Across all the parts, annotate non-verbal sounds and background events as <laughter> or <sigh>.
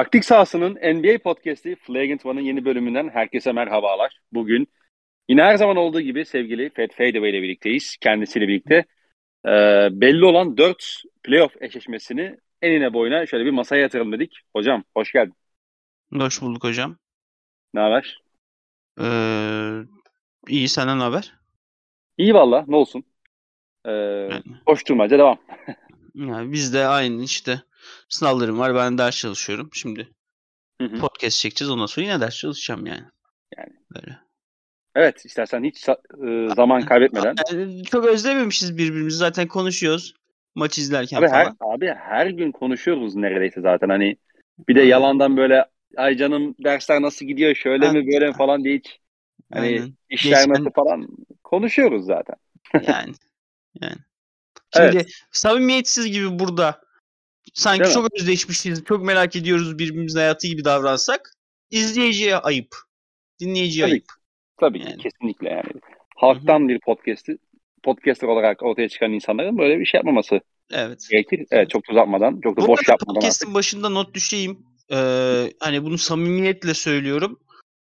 Taktik sahasının NBA podcast'i Flagrant One'ın yeni bölümünden herkese merhabalar. Bugün yine her zaman olduğu gibi sevgili Fed Fadeaway ile birlikteyiz. Kendisiyle birlikte e, belli olan 4 playoff eşleşmesini enine boyuna şöyle bir masaya yatıralım dedik. Hocam hoş geldin. Hoş bulduk hocam. Ne haber? Ee, iyi senden ne haber? İyi valla ne olsun. Ee, yani. Koşturmaca devam. <laughs> yani biz de aynı işte sınavlarım var. Ben ders çalışıyorum. Şimdi hı hı. podcast çekeceğiz. Ondan sonra yine ders çalışacağım yani. Yani. Böyle. Evet istersen hiç e, zaman kaybetmeden. Yani çok özlememişiz birbirimizi. Zaten konuşuyoruz. Maç izlerken abi falan. Her, abi her gün konuşuyoruz neredeyse zaten. Hani bir de yalandan böyle ay canım dersler nasıl gidiyor şöyle Aynen. mi böyle mi falan diye hiç hani Aynen. işler Geçen... nasıl falan konuşuyoruz zaten. yani yani. <laughs> Şimdi evet. samimiyetsiz gibi burada sanki Değil çok mi? özdeşmişiz, çok merak ediyoruz birbirimizin hayatı gibi davransak izleyiciye ayıp, dinleyiciye Tabii. ayıp. Tabii yani. ki kesinlikle yani. Halktan Hı-hı. bir podcast'i podcaster olarak ortaya çıkan insanların böyle bir şey yapmaması evet. gerekir. Evet çok uzatmadan, çok da boş yapmadan. Podcast'in artık. başında not düşeyim. Ee, hani bunu samimiyetle söylüyorum.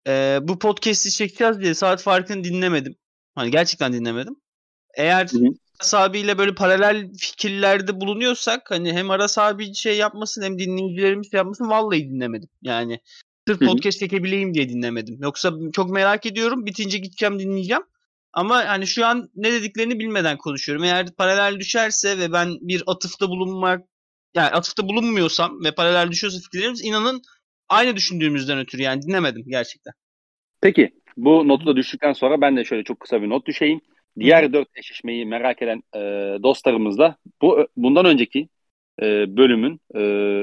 Ee, bu podcast'i çekeceğiz diye saat farkını dinlemedim. Hani gerçekten dinlemedim. Eğer Hı-hı. Aras abiyle böyle paralel fikirlerde bulunuyorsak hani hem Aras abi şey yapmasın hem dinleyicilerimiz şey yapmasın vallahi dinlemedim. Yani sırf Hı-hı. podcast çekebileyim diye dinlemedim. Yoksa çok merak ediyorum. Bitince gideceğim dinleyeceğim. Ama hani şu an ne dediklerini bilmeden konuşuyorum. Eğer paralel düşerse ve ben bir atıfta bulunmak yani atıfta bulunmuyorsam ve paralel düşüyorsa fikirlerimiz inanın aynı düşündüğümüzden ötürü yani dinlemedim gerçekten. Peki bu notu da düştükten sonra ben de şöyle çok kısa bir not düşeyim. Diğer dört eşleşmeyi merak eden e, dostlarımız da bu bundan önceki e, bölümün e,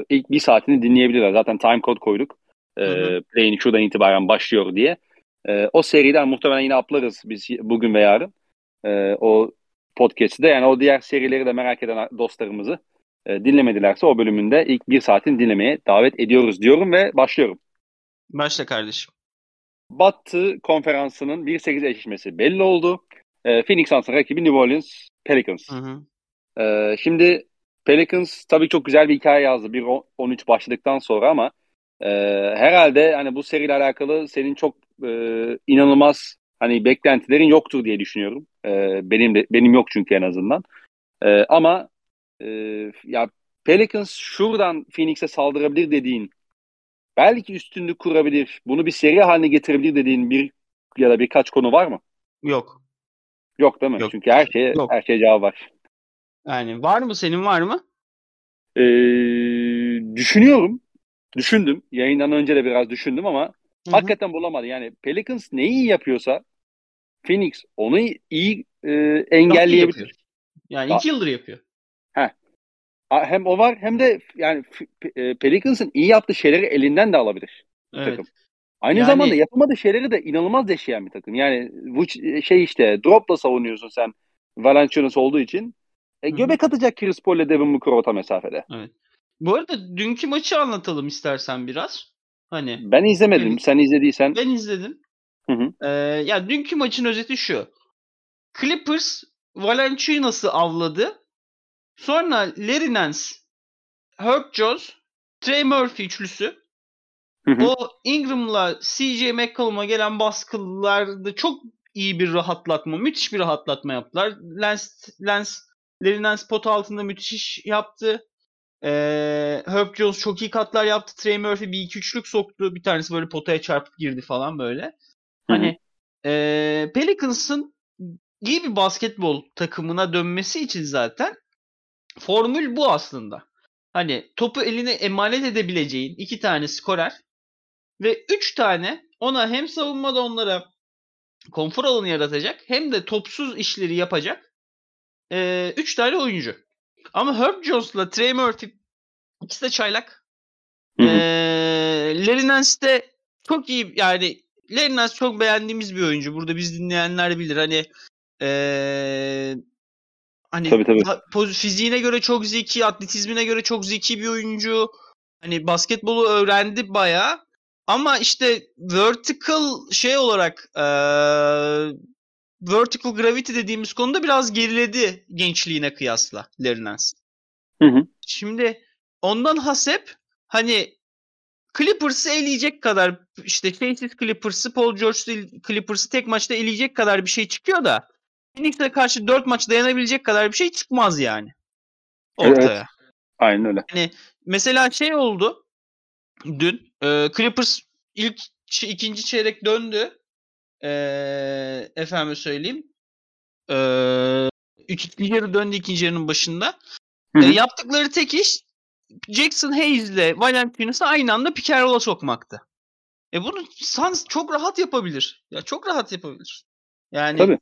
ilk bir saatini dinleyebilirler. Zaten time code koyduk. E, play'in şuradan itibaren başlıyor diye. E, o seriden muhtemelen yine uplarız biz bugün ve yarın. E, o podcast'i de yani o diğer serileri de merak eden dostlarımızı e, dinlemedilerse o bölümünde ilk bir saatin dinlemeye davet ediyoruz diyorum ve başlıyorum. Başla kardeşim. Batı konferansının 1-8 eşleşmesi belli oldu. E, Phoenix Suns'ın rakibi New Orleans Pelicans. Hı hı. E, şimdi Pelicans tabii çok güzel bir hikaye yazdı. 1-13 başladıktan sonra ama e, herhalde hani bu seriyle alakalı senin çok e, inanılmaz hani beklentilerin yoktur diye düşünüyorum. E, benim de benim yok çünkü en azından. E, ama e, ya Pelicans şuradan Phoenix'e saldırabilir dediğin belki üstünlük kurabilir, bunu bir seri haline getirebilir dediğin bir ya da birkaç konu var mı? Yok. Yok değil mi? Yok. Çünkü her şeye Yok. her şeye cevap var. Yani var mı senin var mı? Ee, düşünüyorum. Düşündüm. Yayından önce de biraz düşündüm ama Hı-hı. hakikaten bulamadım. Yani Pelicans neyi iyi yapıyorsa Phoenix onu iyi e, engelleyebilir. Yani iki yıldır yapıyor. Heh. Hem o var hem de yani e, Pelicans'ın iyi yaptığı şeyleri elinden de alabilir. Evet. Takım. Aynı yani, zamanda yapamadığı şeyleri de inanılmaz deşeyen bir takım. Yani bu şey işte dropla savunuyorsun sen Valanciunas olduğu için. E, göbek atacak Chris Paul ile Devin Booker orta mesafede. Evet. Bu arada dünkü maçı anlatalım istersen biraz. Hani ben izlemedim. Benim, sen izlediysen. Ben izledim. Hı hı. Ee, ya dünkü maçın özeti şu. Clippers Valanciunas'ı avladı. Sonra Larry Nance, Herb Jones, Trey Murphy üçlüsü Hı hı. O Ingram'la CJ McCollum'a gelen baskılarda çok iyi bir rahatlatma, müthiş bir rahatlatma yaptılar. Lens, Lens, Larry pot altında müthiş iş yaptı. Ee, Herb Jones çok iyi katlar yaptı. Trey Murphy bir iki üçlük soktu. Bir tanesi böyle potaya çarpıp girdi falan böyle. Hani e, Pelicans'ın iyi bir basketbol takımına dönmesi için zaten formül bu aslında. Hani topu eline emanet edebileceğin iki tane skorer ve 3 tane ona hem savunmada onlara konfor alanı yaratacak hem de topsuz işleri yapacak 3 ee, üç tane oyuncu. Ama Herb Jones'la Trey Murphy ikisi de çaylak. Hı Ee, Larry Nance de çok iyi yani Larry Nance çok beğendiğimiz bir oyuncu. Burada biz dinleyenler bilir. Hani ee, hani tabii, tabii. fiziğine göre çok zeki, atletizmine göre çok zeki bir oyuncu. Hani basketbolu öğrendi bayağı. Ama işte vertical şey olarak e, vertical gravity dediğimiz konuda biraz geriledi gençliğine kıyasla Nance. Hı hı. Şimdi ondan hasep hani Clippers'ı eleyecek kadar işte şeysiz Clippers'ı Paul George Clippers'ı tek maçta eleyecek kadar bir şey çıkıyor da Phoenix'e karşı 4 maç dayanabilecek kadar bir şey çıkmaz yani. Ortaya. Evet. Aynen öyle. Yani mesela şey oldu dün e, Clippers ilk ikinci çeyrek döndü. E, efendim söyleyeyim. E, üç, ikinci yarı döndü ikinci yarının başında. E, yaptıkları tek iş Jackson Hayes ile Valanciunas'ı aynı anda pick and sokmaktı. E bunu Suns çok rahat yapabilir. Ya çok rahat yapabilir. Yani Tabii.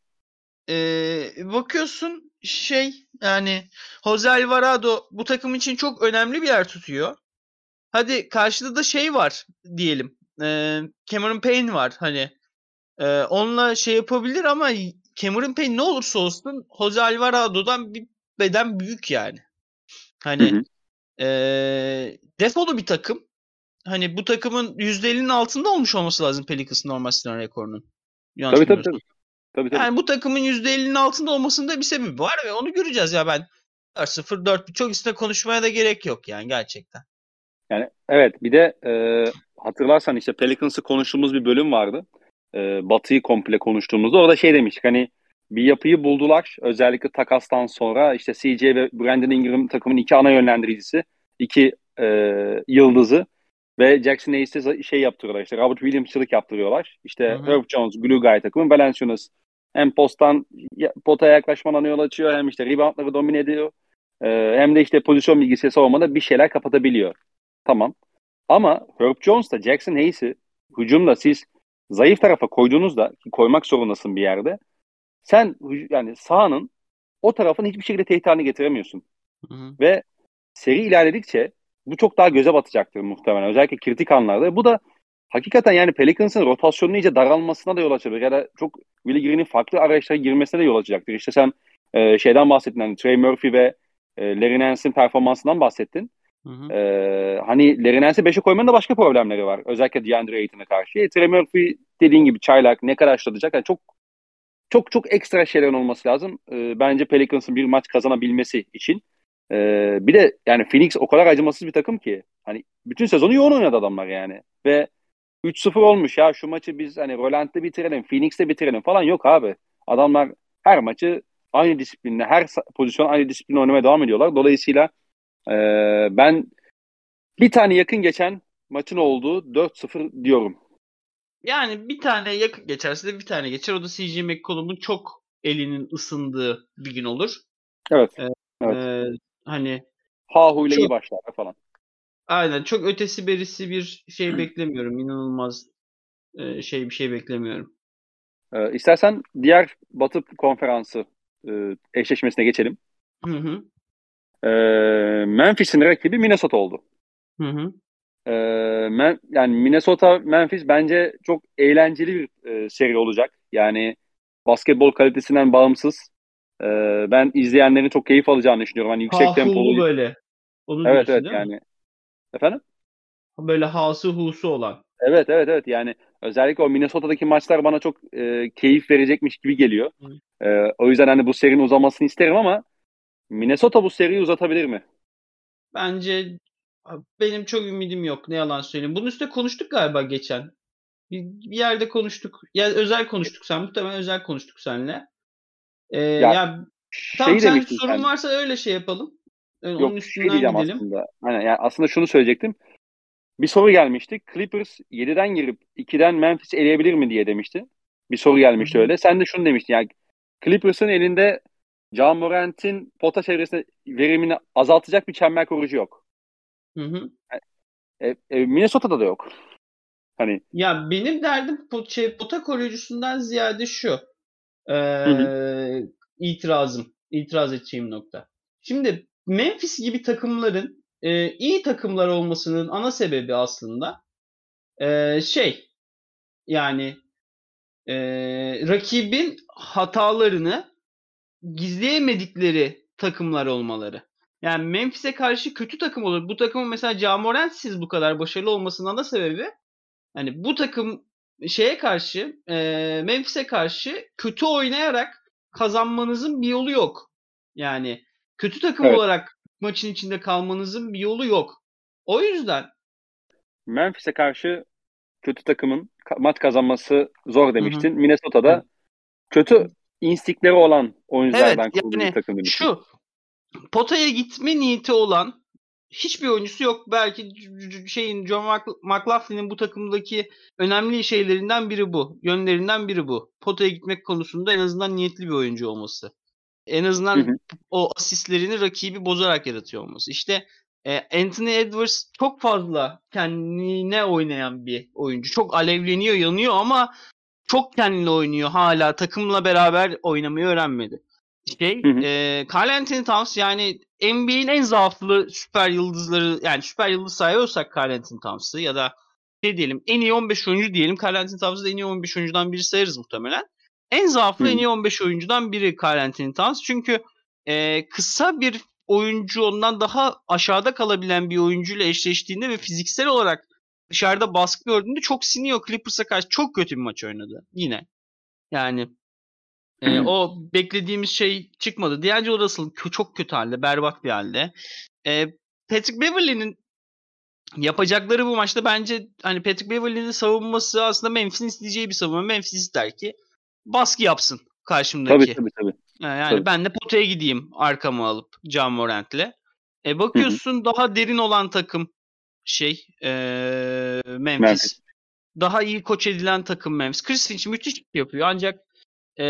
E, bakıyorsun şey yani Jose Alvarado bu takım için çok önemli bir yer tutuyor. Hadi karşıda da şey var diyelim. E, Cameron Payne var hani. E, onunla şey yapabilir ama Cameron Payne ne olursa olsun Jose Alvarado'dan bir beden büyük yani. Hani hı hı. E, defolu bir takım. Hani bu takımın %50'nin altında olmuş olması lazım Pelicans'ın normal sezon rekorunun. Yanlış tabii, tabii tabii. Tabii, tabii. Yani bu takımın %50'nin altında olmasında bir sebebi var ve onu göreceğiz ya ben 4-0 4 çok üstüne konuşmaya da gerek yok yani gerçekten. Yani evet bir de e, hatırlarsan işte Pelicans'ı konuştuğumuz bir bölüm vardı. E, Batı'yı komple konuştuğumuzda orada şey demiştik hani bir yapıyı buldular. Özellikle takastan sonra işte CJ ve Brandon Ingram takımın iki ana yönlendiricisi, iki e, yıldızı ve Jackson Hayes'e şey yaptırıyorlar. İşte Robert Williams'çılık yaptırıyorlar. İşte Hı-hı. Herb Jones, Glue Guy takımı, Valanciunas hem posttan potaya yaklaşmadan yol açıyor hem işte reboundları domine ediyor. Ee, hem de işte pozisyon bilgisi savunmada bir şeyler kapatabiliyor. Tamam. Ama Herb Jones da Jackson Hayes'i hücumda siz zayıf tarafa koyduğunuzda ki koymak zorundasın bir yerde sen yani sahanın o tarafını hiçbir şekilde tehdit haline getiremiyorsun. Hı hı. Ve seri ilerledikçe bu çok daha göze batacaktır muhtemelen. Özellikle kritik anlarda. Bu da hakikaten yani Pelicans'ın rotasyonunu iyice daralmasına da yol açabilir. Ya da çok Willie Green'in farklı arayışlara girmesine de yol açacaktır. İşte sen e, şeyden bahsettin. Hani Trey Murphy ve e, Larry Nance'in performansından bahsettin. Hı hı. E, hani Nance'i 5'e koymanın da başka problemleri var. Özellikle DeAndre Ayton'a karşı. E, Trey Murphy dediğin gibi çaylak ne kadar şutlayacak. Yani çok çok çok ekstra şeylerin olması lazım. E, bence Pelicans'ın bir maç kazanabilmesi için. E, bir de yani Phoenix o kadar acımasız bir takım ki. Hani bütün sezonu yoğun oynadı adamlar yani. Ve 3-0 olmuş ya şu maçı biz hani Roland'da bitirelim, Phoenix'te bitirelim falan yok abi. Adamlar her maçı aynı disiplinle, her pozisyon aynı disiplinle oynamaya devam ediyorlar. Dolayısıyla e, ben bir tane yakın geçen maçın olduğu 4-0 diyorum. Yani bir tane yakın geçerse de bir tane geçer. O da CJ McCollum'un çok elinin ısındığı bir gün olur. Evet. Ee, evet. E, hani Hahu ile çok, iyi başlar falan. Aynen. Çok ötesi berisi bir şey beklemiyorum. İnanılmaz e, şey bir şey beklemiyorum. Ee, istersen diğer Batı konferansı e, eşleşmesine geçelim. Hı hı. Ee, Memphis'in rakibi Minnesota oldu. Hı hı. Ee, Men, yani Minnesota Memphis bence çok eğlenceli bir e, seri olacak. Yani basketbol kalitesinden bağımsız. E, ben izleyenlerin çok keyif alacağını düşünüyorum. Hani yüksek tempolu. böyle. Onu evet evet yani. Efendim? Böyle hası husu olan. Evet evet evet yani özellikle o Minnesota'daki maçlar bana çok e, keyif verecekmiş gibi geliyor. E, o yüzden hani bu serinin uzamasını isterim ama Minnesota bu seriyi uzatabilir mi? Bence benim çok ümidim yok. Ne yalan söyleyeyim. Bunun üstüne konuştuk galiba geçen. Bir, bir yerde konuştuk. Ya özel konuştuk sen. Muhtemelen özel konuştuk seninle. Ee, ya, ya tamam sen sorun yani. varsa öyle şey yapalım. Yani Yok, onun şey üstünden şey gidelim. aslında. Aynen, yani aslında şunu söyleyecektim. Bir soru gelmişti. Clippers 7'den girip 2'den Memphis eleyebilir mi diye demişti. Bir soru gelmişti Hı-hı. öyle. Sen de şunu demiştin. Yani Clippers'ın elinde John Morant'in pota çevresinde verimini azaltacak bir çember koruyucu yok. Hı hı. E, e, Minnesota'da da yok. Hani ya benim derdim pot, şey, pota koruyucusundan ziyade şu. Ee, hı hı. itirazım, itiraz edeceğim nokta. Şimdi Memphis gibi takımların e, iyi takımlar olmasının ana sebebi aslında e, şey yani e, rakibin hatalarını gizleyemedikleri takımlar olmaları. Yani Memphis'e karşı kötü takım olur. Bu takımın mesela Camorant'siz bu kadar başarılı olmasının da sebebi yani bu takım şeye karşı e, Memphis'e karşı kötü oynayarak kazanmanızın bir yolu yok. Yani kötü takım evet. olarak maçın içinde kalmanızın bir yolu yok. O yüzden Memphis'e karşı kötü takımın maç kazanması zor demiştin. Hı hı. Minnesota'da kötü instikleri olan oyunculardan evet, kurulu yani takım demiştin. Şu potaya gitme niyeti olan hiçbir oyuncusu yok. Belki şeyin John McLaughlin'in bu takımdaki önemli şeylerinden biri bu. Yönlerinden biri bu. Potaya gitmek konusunda en azından niyetli bir oyuncu olması. En azından hı hı. o asistlerini rakibi bozarak yaratıyor olması. İşte e, Anthony Edwards çok fazla kendine oynayan bir oyuncu. Çok alevleniyor, yanıyor ama çok kendine oynuyor hala. Takımla beraber oynamayı öğrenmedi. Şey, hı hı. e, Carl Anthony Towns yani NBA'in en zaaflı süper yıldızları yani süper yıldız sayıyorsak Carl Anthony Towns'ı ya da şey diyelim en iyi 15 oyuncu diyelim. Carl Anthony Towns'ı da en iyi 15 oyuncudan biri sayarız muhtemelen. En zaaflı hı. en iyi 15 oyuncudan biri Carl Anthony Towns. Çünkü e, kısa bir oyuncu ondan daha aşağıda kalabilen bir oyuncuyla eşleştiğinde ve fiziksel olarak dışarıda baskı gördüğünde çok siniyor. Clippers'a karşı çok kötü bir maç oynadı yine. Yani e, o beklediğimiz şey çıkmadı. D'Angelo Russell çok kötü halde, berbat bir halde. E, Patrick Beverley'nin yapacakları bu maçta bence hani Patrick Beverley'nin savunması aslında Memphis'in isteyeceği bir savunma. Memphis ister ki baskı yapsın karşımdaki. Tabii tabii tabii. Yani Tabii. ben de potaya gideyim arkamı alıp John Morant'le. E bakıyorsun Hı-hı. daha derin olan takım şey e, Memphis. Memphis. Daha iyi koç edilen takım Memphis. Chris Finch müthiş yapıyor ancak e,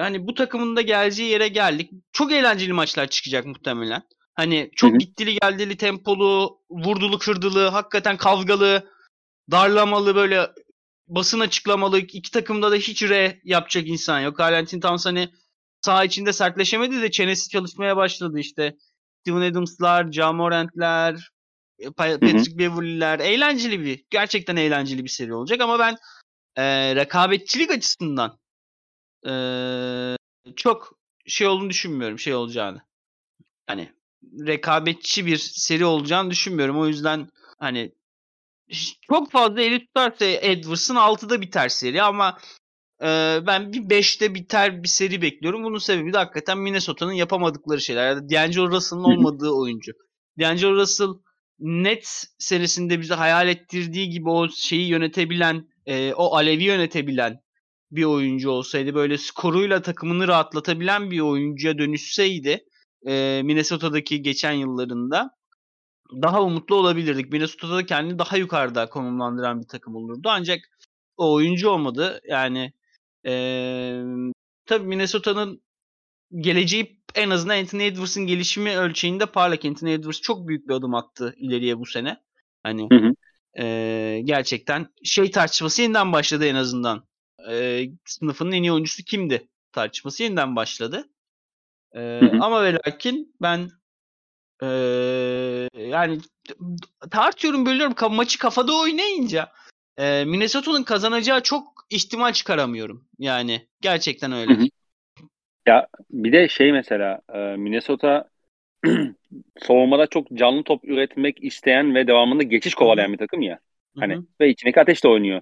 hani bu takımın da geleceği yere geldik. Çok eğlenceli maçlar çıkacak muhtemelen. Hani çok Hı-hı. gittili geldili tempolu, vurdulu kırdılı, hakikaten kavgalı, darlamalı böyle basın açıklamalı. iki takımda da hiç re yapacak insan yok. Valentin Towns hani saha içinde sertleşemedi de çenesi çalışmaya başladı işte. Steven Adams'lar, Jamorant'ler, Patrick Beverly'ler. Eğlenceli bir, gerçekten eğlenceli bir seri olacak ama ben e, rekabetçilik açısından e, çok şey olduğunu düşünmüyorum, şey olacağını. Hani rekabetçi bir seri olacağını düşünmüyorum. O yüzden hani çok fazla eli tutarsa Edwards'ın 6'da biter seri ama ee, ben bir 5'te biter bir seri bekliyorum. Bunun sebebi de hakikaten Minnesota'nın yapamadıkları şeyler. Yani D'Angelo Russell'ın olmadığı oyuncu. D'Angelo Russell net serisinde bize hayal ettirdiği gibi o şeyi yönetebilen, e, o alevi yönetebilen bir oyuncu olsaydı böyle skoruyla takımını rahatlatabilen bir oyuncuya dönüşseydi e, Minnesota'daki geçen yıllarında daha umutlu olabilirdik. Minnesota'da kendini daha yukarıda konumlandıran bir takım olurdu. Ancak o oyuncu olmadı. Yani ee, tabii Minnesota'nın geleceği en azından Anthony Edwards'ın gelişimi ölçeğinde parlak. Anthony Edwards çok büyük bir adım attı ileriye bu sene. Hani hı hı. E, gerçekten şey tartışması yeniden başladı en azından. E, sınıfının en iyi oyuncusu kimdi tartışması yeniden başladı. E, hı hı. Ama ve lakin ben e, yani tartıyorum bölüyorum maçı kafada oynayınca e, Minnesota'nın kazanacağı çok ihtimal çıkaramıyorum. Yani gerçekten öyle. Hı hı. Ya bir de şey mesela e, Minnesota <clears throat> savunmada çok canlı top üretmek isteyen ve devamında geçiş kovalayan bir takım ya. Hani hı hı. ve içindeki ateş de oynuyor.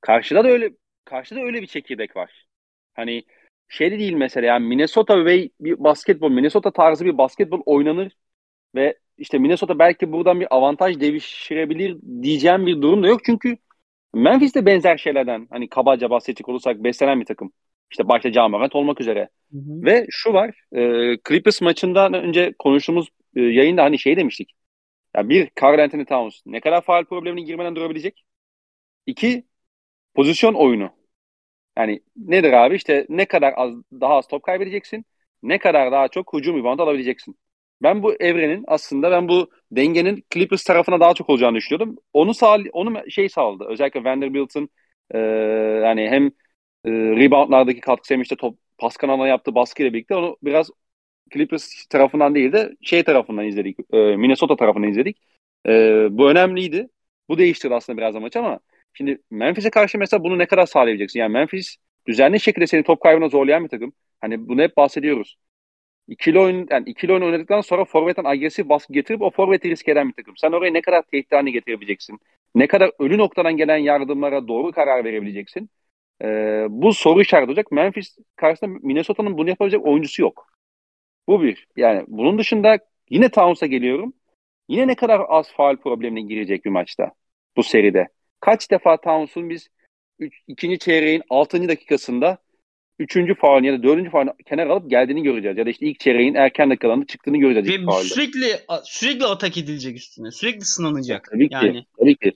Karşıda da öyle karşıda öyle bir çekirdek var. Hani şey de değil mesela yani Minnesota ve bir basketbol Minnesota tarzı bir basketbol oynanır ve işte Minnesota belki buradan bir avantaj devişirebilir diyeceğim bir durum da yok çünkü Memphis de benzer şeylerden hani kabaca bahsedecek olursak beslenen bir takım. İşte başta Camorant olmak üzere. Hı hı. Ve şu var e, Clippers maçından önce konuştuğumuz e, yayında hani şey demiştik. Ya bir, Carl Anthony Towns ne kadar faal problemine girmeden durabilecek? İki, pozisyon oyunu. Yani nedir abi işte ne kadar az daha az top kaybedeceksin, ne kadar daha çok hücum rebound alabileceksin. Ben bu evrenin aslında ben bu dengenin Clippers tarafına daha çok olacağını düşünüyordum. Onu sağ onu şey sağladı. Özellikle Vanderbilt'ın e, yani hem e, reboundlardaki katkısı hem işte top pas kanalına yaptığı baskıyla birlikte onu biraz Clippers tarafından değil de şey tarafından izledik. E, Minnesota tarafından izledik. E, bu önemliydi. Bu değiştirdi aslında biraz da maç ama şimdi Memphis'e karşı mesela bunu ne kadar sağlayabileceksin? Yani Memphis düzenli şekilde seni top kaybına zorlayan bir takım. Hani bunu hep bahsediyoruz ikili oyun yani ikili oyun oynadıktan sonra forvetten agresif baskı getirip o forveti risk eden bir takım. Sen oraya ne kadar tehdit haline getirebileceksin? Ne kadar ölü noktadan gelen yardımlara doğru karar verebileceksin? Ee, bu soru işareti olacak. Memphis karşısında Minnesota'nın bunu yapabilecek oyuncusu yok. Bu bir. Yani bunun dışında yine Towns'a geliyorum. Yine ne kadar az faal problemine girecek bir maçta. bu seride. Kaç defa Towns'un biz üç, ikinci çeyreğin 6. dakikasında üçüncü faul ya da dördüncü faul kenar alıp geldiğini göreceğiz. Ya da işte ilk çeyreğin erken dakikalarında çıktığını göreceğiz. Ve sürekli sürekli atak edilecek üstüne. Sürekli sınanacak. Tabii ki. Yani. Tabii ki.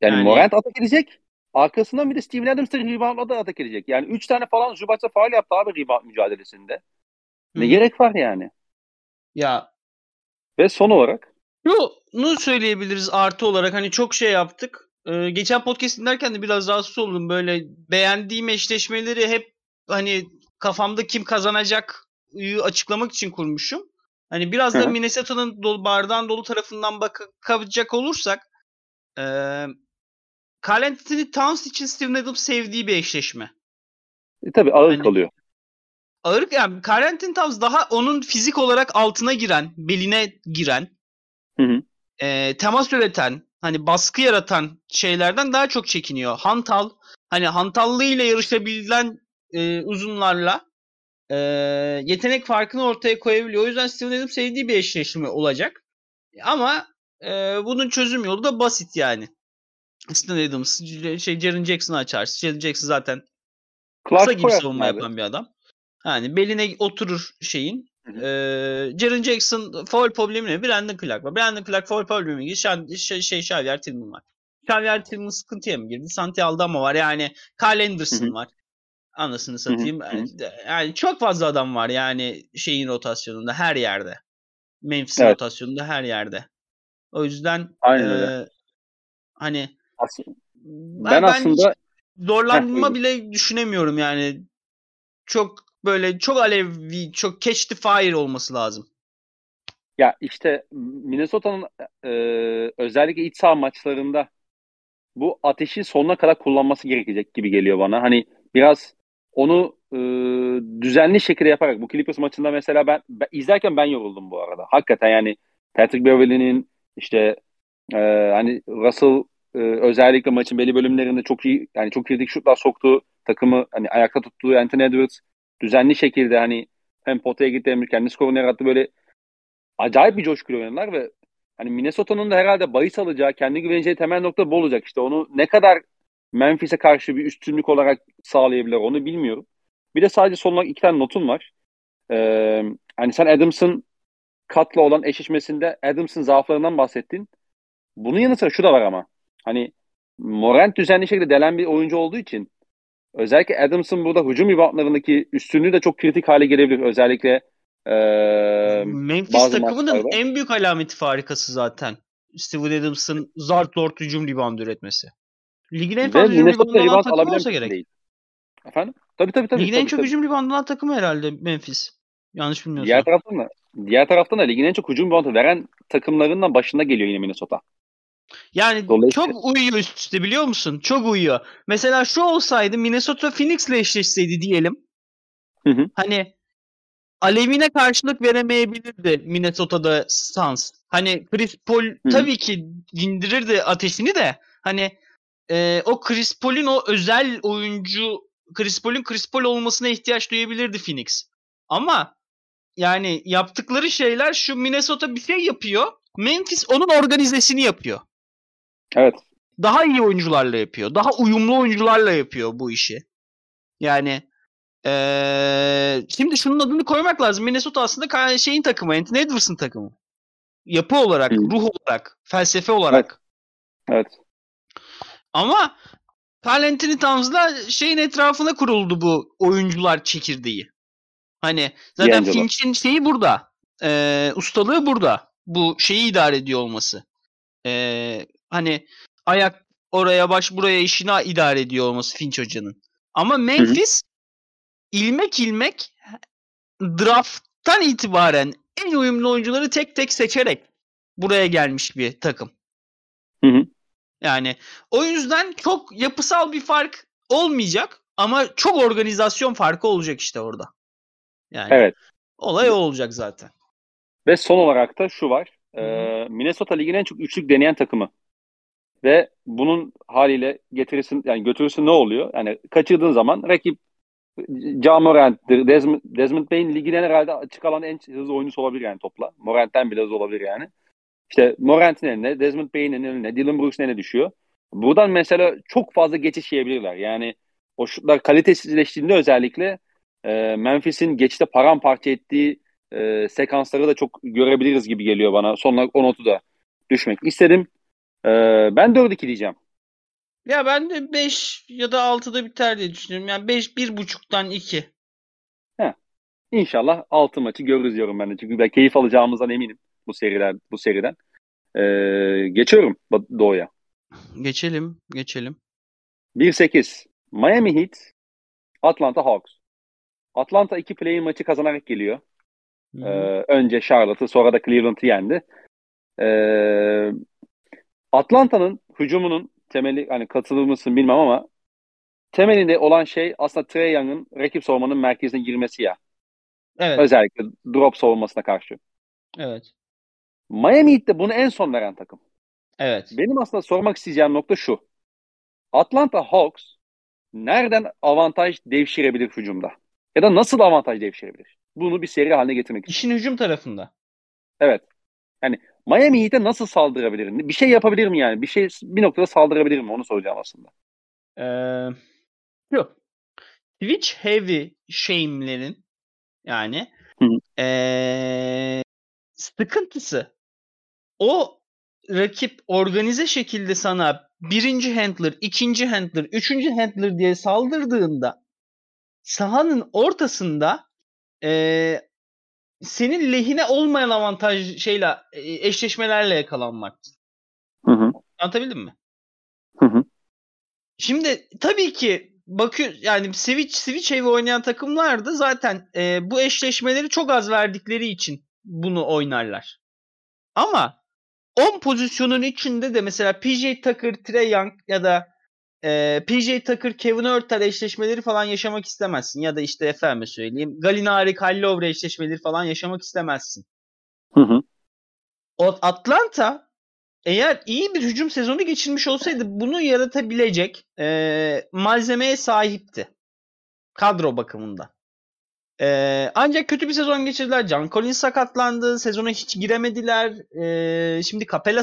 Yani, yani Morant atak edecek. Arkasından bir de Steven Adams da reboundla da atak edecek. Yani üç tane falan Zubac'a faal yaptı abi rebound mücadelesinde. Ne Hı. gerek var yani? Ya ve son olarak şunu söyleyebiliriz artı olarak hani çok şey yaptık. Ee, geçen podcast dinlerken de biraz rahatsız oldum. Böyle beğendiğim eşleşmeleri hep hani kafamda kim kazanacak açıklamak için kurmuşum. Hani biraz da Minnesota'nın dolu, bardağın dolu tarafından bakacak olursak e, Carl Anthony Towns için Steven Adams sevdiği bir eşleşme. E, tabii ağır hani, kalıyor. Ağır yani Carl Anthony Towns daha onun fizik olarak altına giren, beline giren, hı hı. E, temas üreten, hani baskı yaratan şeylerden daha çok çekiniyor. Hantal, hani hantallı ile yarışabilen e, uzunlarla e, yetenek farkını ortaya koyabiliyor. O yüzden Steven Adams sevdiği bir eşleşme olacak. Ama e, bunun çözüm yolu da basit yani. Steven Adams, şey Jaren Jackson'ı açarsın. Jaren Jackson zaten Clark kısa gibi savunma abi. yapan bir adam. Yani beline oturur şeyin. Hı Ee, Jaren Jackson foul problemi ne? Brandon Clark var. Brandon Clark foul problemi gibi şey, şey, şey Xavier Tillman var. Xavier Tillman sıkıntıya mı girdi? Santi Aldama var. Yani Kyle Anderson Hı-hı. var. Anasını satayım. Hı-hı. Yani çok fazla adam var yani şeyin rotasyonunda her yerde. Memphis'in evet. rotasyonunda her yerde. O yüzden Aynen öyle. hani aslında, ben, ben aslında zorlanma bile düşünemiyorum yani. Çok böyle çok alevli, çok catch the fire olması lazım. Ya işte Minnesota'nın e, özellikle iç saha maçlarında bu ateşi sonuna kadar kullanması gerekecek gibi geliyor bana. Hani biraz onu e, düzenli şekilde yaparak bu Clippers maçında mesela ben, ben izlerken ben yoruldum bu arada. Hakikaten yani Patrick Beverley'nin işte e, hani Russell e, özellikle maçın belli bölümlerinde çok iyi yani çok kritik şutlar soktu takımı hani ayakta tuttuğu Anthony Edwards düzenli şekilde hani hem potaya gitti hem kendi skorunu yarattı böyle acayip bir coşkuyla oynadılar ve hani Minnesota'nın da herhalde bahis alacağı, kendi güveneceği temel nokta bu olacak. İşte onu ne kadar Memphis'e karşı bir üstünlük olarak sağlayabilir onu bilmiyorum. Bir de sadece son olarak iki tane notum var. Ee, hani sen Adams'ın katla olan eşleşmesinde Adams'ın zaaflarından bahsettin. Bunun yanı sıra şu da var ama. Hani Morant düzenli şekilde delen bir oyuncu olduğu için özellikle Adams'ın burada hücum reboundlarındaki üstünlüğü de çok kritik hale gelebilir. Özellikle ee, Memphis takımının maçlarda. en büyük alameti farikası zaten. Steven Adams'ın zart zort hücum rebound üretmesi. Ligin en fazla hücum reboundu alan takım olsa gerek. Değil. Efendim? Tabii tabii tabii. Ligin tabii, en çok tabii. hücum reboundu alan takımı herhalde Memphis. Yanlış bilmiyorsam. Diğer taraftan da diğer taraftan da ligin en çok hücum reboundu veren takımlarından başında geliyor yine Minnesota. Yani çok uyuyor üst üste biliyor musun? Çok uyuyor. Mesela şu olsaydı Minnesota Phoenix'le eşleşseydi diyelim. Hı hı. Hani alevine karşılık veremeyebilirdi Minnesota'da Suns. Hani Chris Paul hı. tabii ki dindirirdi ateşini de hani e, o Chris Paul'ün o özel oyuncu Chris Paul'ün Chris Paul olmasına ihtiyaç duyabilirdi Phoenix. Ama yani yaptıkları şeyler şu Minnesota bir şey yapıyor. Memphis onun organizesini yapıyor. Evet. Daha iyi oyuncularla yapıyor. Daha uyumlu oyuncularla yapıyor bu işi. Yani ee, şimdi şunun adını koymak lazım. Minnesota aslında şeyin takımı, Anthony Edwards'ın takımı. Yapı olarak, hmm. ruh olarak, felsefe olarak. Evet. evet. Ama Carl Anthony Towns'la şeyin etrafına kuruldu bu oyuncular çekirdeği. Hani zaten Finch'in şeyi burada. E, ustalığı burada. Bu şeyi idare ediyor olması. E, hani ayak oraya baş buraya işini idare ediyor olması Finch hocanın. Ama Memphis hı hı. ilmek ilmek drafttan itibaren en uyumlu oyuncuları tek tek seçerek buraya gelmiş bir takım. Hı hı. Yani o yüzden çok yapısal bir fark olmayacak ama çok organizasyon farkı olacak işte orada. Yani evet. olay o olacak zaten. Ve son olarak da şu var. Ee, Minnesota ligin en çok üçlük deneyen takımı. Ve bunun haliyle getirirsin yani götürürsün ne oluyor? Yani kaçırdığın zaman rakip Ja Morant'tir, Desmond, Desmond Bain ligin herhalde açık alan en hızlı oyuncusu olabilir yani topla. Morant'ten bile hızlı olabilir yani. İşte Morant'in eline, Desmond Bain'in eline, Dylan Brooks'un eline düşüyor. Buradan mesela çok fazla geçiş yiyebilirler. Yani o şutlar kalitesizleştiğinde özellikle e, Memphis'in geçişte paramparça ettiği e, sekansları da çok görebiliriz gibi geliyor bana. Sonlar o notu da düşmek istedim. E, ben 4-2 diyeceğim. Ya ben de 5 ya da 6'da biter diye düşünüyorum. Yani 5 1.5'tan 2. He. İnşallah 6 maçı görürüz diyorum ben de. Çünkü ben keyif alacağımızdan eminim bu seriler bu seriden. Ee, geçiyorum Doğu'ya. Geçelim, geçelim. 1-8 Miami Heat Atlanta Hawks. Atlanta iki play maçı kazanarak geliyor. Ee, önce Charlotte'ı sonra da Cleveland'ı yendi. Ee, Atlanta'nın hücumunun temeli hani katılır mısın bilmem ama temelinde olan şey aslında Trey Young'ın rakip savunmanın merkezine girmesi ya. Evet. Özellikle drop savunmasına karşı. Evet. Miami Heat de bunu en son veren takım. Evet. Benim aslında sormak isteyeceğim nokta şu. Atlanta Hawks nereden avantaj devşirebilir hücumda? Ya da nasıl avantaj devşirebilir? Bunu bir seri haline getirmek için. İşin hücum tarafında. Evet. Yani Miami Heat'e nasıl saldırabilirim? Bir şey yapabilir mi yani? Bir şey bir noktada saldırabilir mi? Onu soracağım aslında. Ee, yok. Switch heavy shame'lerin yani ee, sıkıntısı o rakip organize şekilde sana birinci handler, ikinci handler, üçüncü handler diye saldırdığında sahanın ortasında e, senin lehine olmayan avantaj şeyle eşleşmelerle yakalanmak. Hı hı. Anlatabildim mi? Hı hı. Şimdi tabii ki bakıyor yani switch switch evi oynayan takımlar da zaten e, bu eşleşmeleri çok az verdikleri için bunu oynarlar. Ama 10 pozisyonun içinde de mesela PJ Tucker, Trey Young ya da e, PJ Tucker, Kevin Örter eşleşmeleri falan yaşamak istemezsin. Ya da işte efendim söyleyeyim Galinari, Kyle eşleşmeleri falan yaşamak istemezsin. Hı hı. O Atlanta eğer iyi bir hücum sezonu geçirmiş olsaydı bunu yaratabilecek e, malzemeye sahipti. Kadro bakımında. E, ancak kötü bir sezon geçirdiler. John Collins sakatlandı. Sezona hiç giremediler. E, şimdi Capella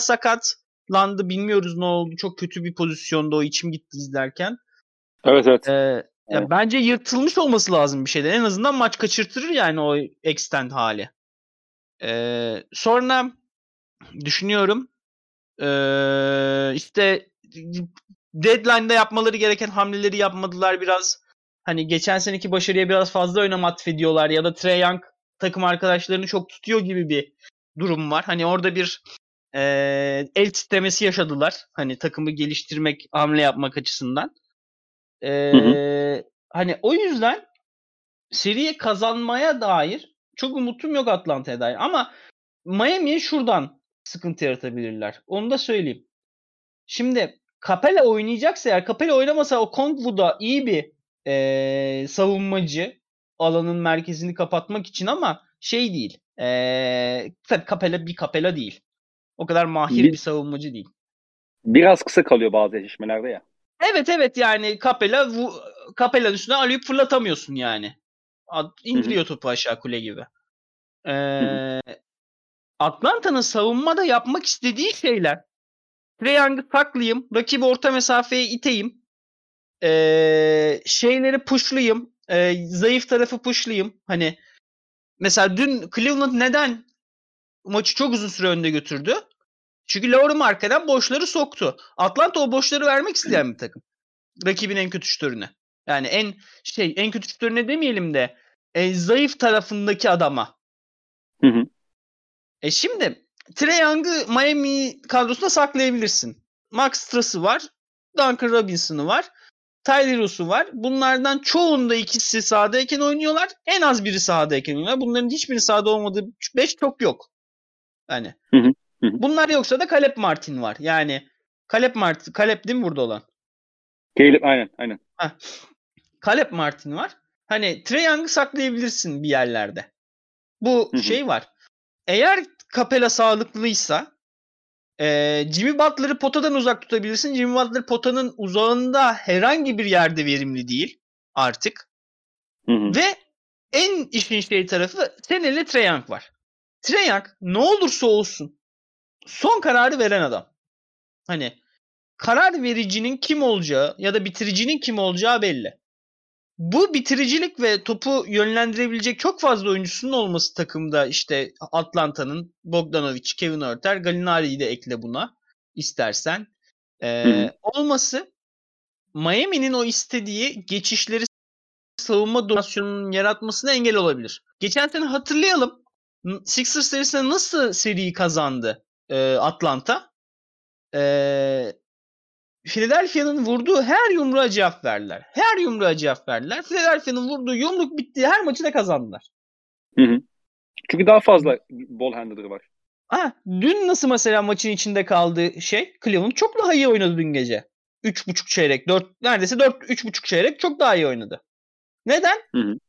sakatlandı. Bilmiyoruz ne oldu. Çok kötü bir pozisyonda o içim gitti izlerken. Evet evet. E, ya evet. Bence yırtılmış olması lazım bir şeyden. En azından maç kaçırtırır yani o extend hali. E, sonra düşünüyorum ee, işte deadline'da yapmaları gereken hamleleri yapmadılar biraz. Hani geçen seneki başarıya biraz fazla önem atfediyorlar ya da Trey Young takım arkadaşlarını çok tutuyor gibi bir durum var. Hani orada bir e, el titremesi yaşadılar. Hani takımı geliştirmek, hamle yapmak açısından. E, hı hı. Hani o yüzden seriye kazanmaya dair çok umutum yok Atlanta'ya dair. Ama Miami'ye şuradan sıkıntı yaratabilirler. Onu da söyleyeyim. Şimdi Capella oynayacaksa eğer Capella oynamasa o Kongwu da iyi bir ee, savunmacı alanın merkezini kapatmak için ama şey değil. Ee, tabii Capella bir Capella değil. O kadar mahir bir, bir savunmacı değil. Biraz kısa kalıyor bazı eşleşmelerde ya. Evet evet yani Capella Capella'nın üstüne alıyıp fırlatamıyorsun yani. İndiriyor topu aşağı kule gibi. Ee, Atlanta'nın savunmada yapmak istediği şeyler Trae Young'ı saklayayım, rakibi orta mesafeye iteyim, ee, şeyleri pushlayayım, e, zayıf tarafı pushlayayım. Hani mesela dün Cleveland neden maçı çok uzun süre önde götürdü? Çünkü Laurie arkadan boşları soktu. Atlanta o boşları vermek isteyen bir takım. Rakibin en kötü şütörüne. Yani en şey en kötü şütörüne demeyelim de e, zayıf tarafındaki adama. Hı hı. E şimdi Trey Young'ı Miami kadrosunda saklayabilirsin. Max Strass'ı var. Duncan Robinson'ı var. Tyler Ross'u var. Bunlardan çoğunda ikisi sahadayken oynuyorlar. En az biri sahadayken oynuyorlar. Bunların hiçbiri sahada olmadığı 5 çok yok. Hı hı. Bunlar yoksa da Caleb Martin var. Yani Caleb Martin, Caleb değil mi burada olan? Caleb aynen aynen. Heh. Caleb Martin var. Hani Young'ı saklayabilirsin bir yerlerde. Bu şey var. Eğer Capella sağlıklıysa e, Jimmy Butler'ı potadan uzak tutabilirsin. Jimmy Butler potanın uzağında herhangi bir yerde verimli değil artık. Hı hı. Ve en işin şey tarafı senin elinde Trae Young var. Young ne olursa olsun son kararı veren adam. Hani karar vericinin kim olacağı ya da bitiricinin kim olacağı belli. Bu bitiricilik ve topu yönlendirebilecek çok fazla oyuncusunun olması takımda işte Atlanta'nın Bogdanovic, Kevin Örter, Gallinari'yi de ekle buna istersen. Ee, olması Miami'nin o istediği geçişleri savunma dominasyonunun yaratmasına engel olabilir. Geçen sene hatırlayalım. Sixers serisinde nasıl seriyi kazandı e, Atlanta? E, Philadelphia'nın vurduğu her yumruğa cevap verdiler. Her yumruğa cevap verdiler. Philadelphia'nın vurduğu yumruk bittiği her maçı da kazandılar. Hı hı. Çünkü daha fazla ball handler'ı var. Ha, dün nasıl mesela maçın içinde kaldığı şey Cleveland çok daha iyi oynadı dün gece. 3.5 çeyrek, 4 neredeyse 4 3.5 çeyrek çok daha iyi oynadı. Neden? Hı hı.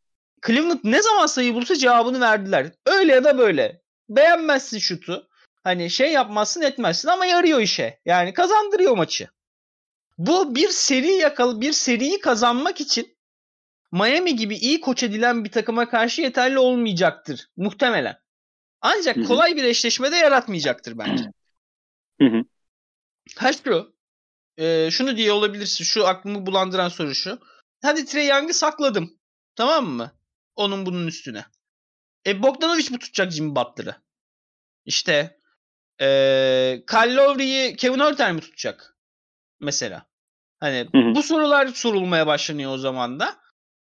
Cleveland ne zaman sayı bulsa cevabını verdiler. Öyle ya da böyle. Beğenmezsin şutu. Hani şey yapmazsın etmezsin ama yarıyor işe. Yani kazandırıyor maçı. Bu bir seri yakal bir seriyi kazanmak için Miami gibi iyi koç edilen bir takıma karşı yeterli olmayacaktır muhtemelen. Ancak Hı-hı. kolay bir eşleşme de yaratmayacaktır bence. Hı hı. Ha şu. E, şunu diye olabilirsin. Şu aklımı bulandıran soru şu. Hadi Trey Young'ı sakladım. Tamam mı? Onun bunun üstüne. E Bogdanovic mi tutacak Jimmy Butler'ı? İşte e, Kyle Lowry'yi Kevin Hurter mi tutacak? Mesela. Hani hı hı. bu sorular sorulmaya başlanıyor o zaman da.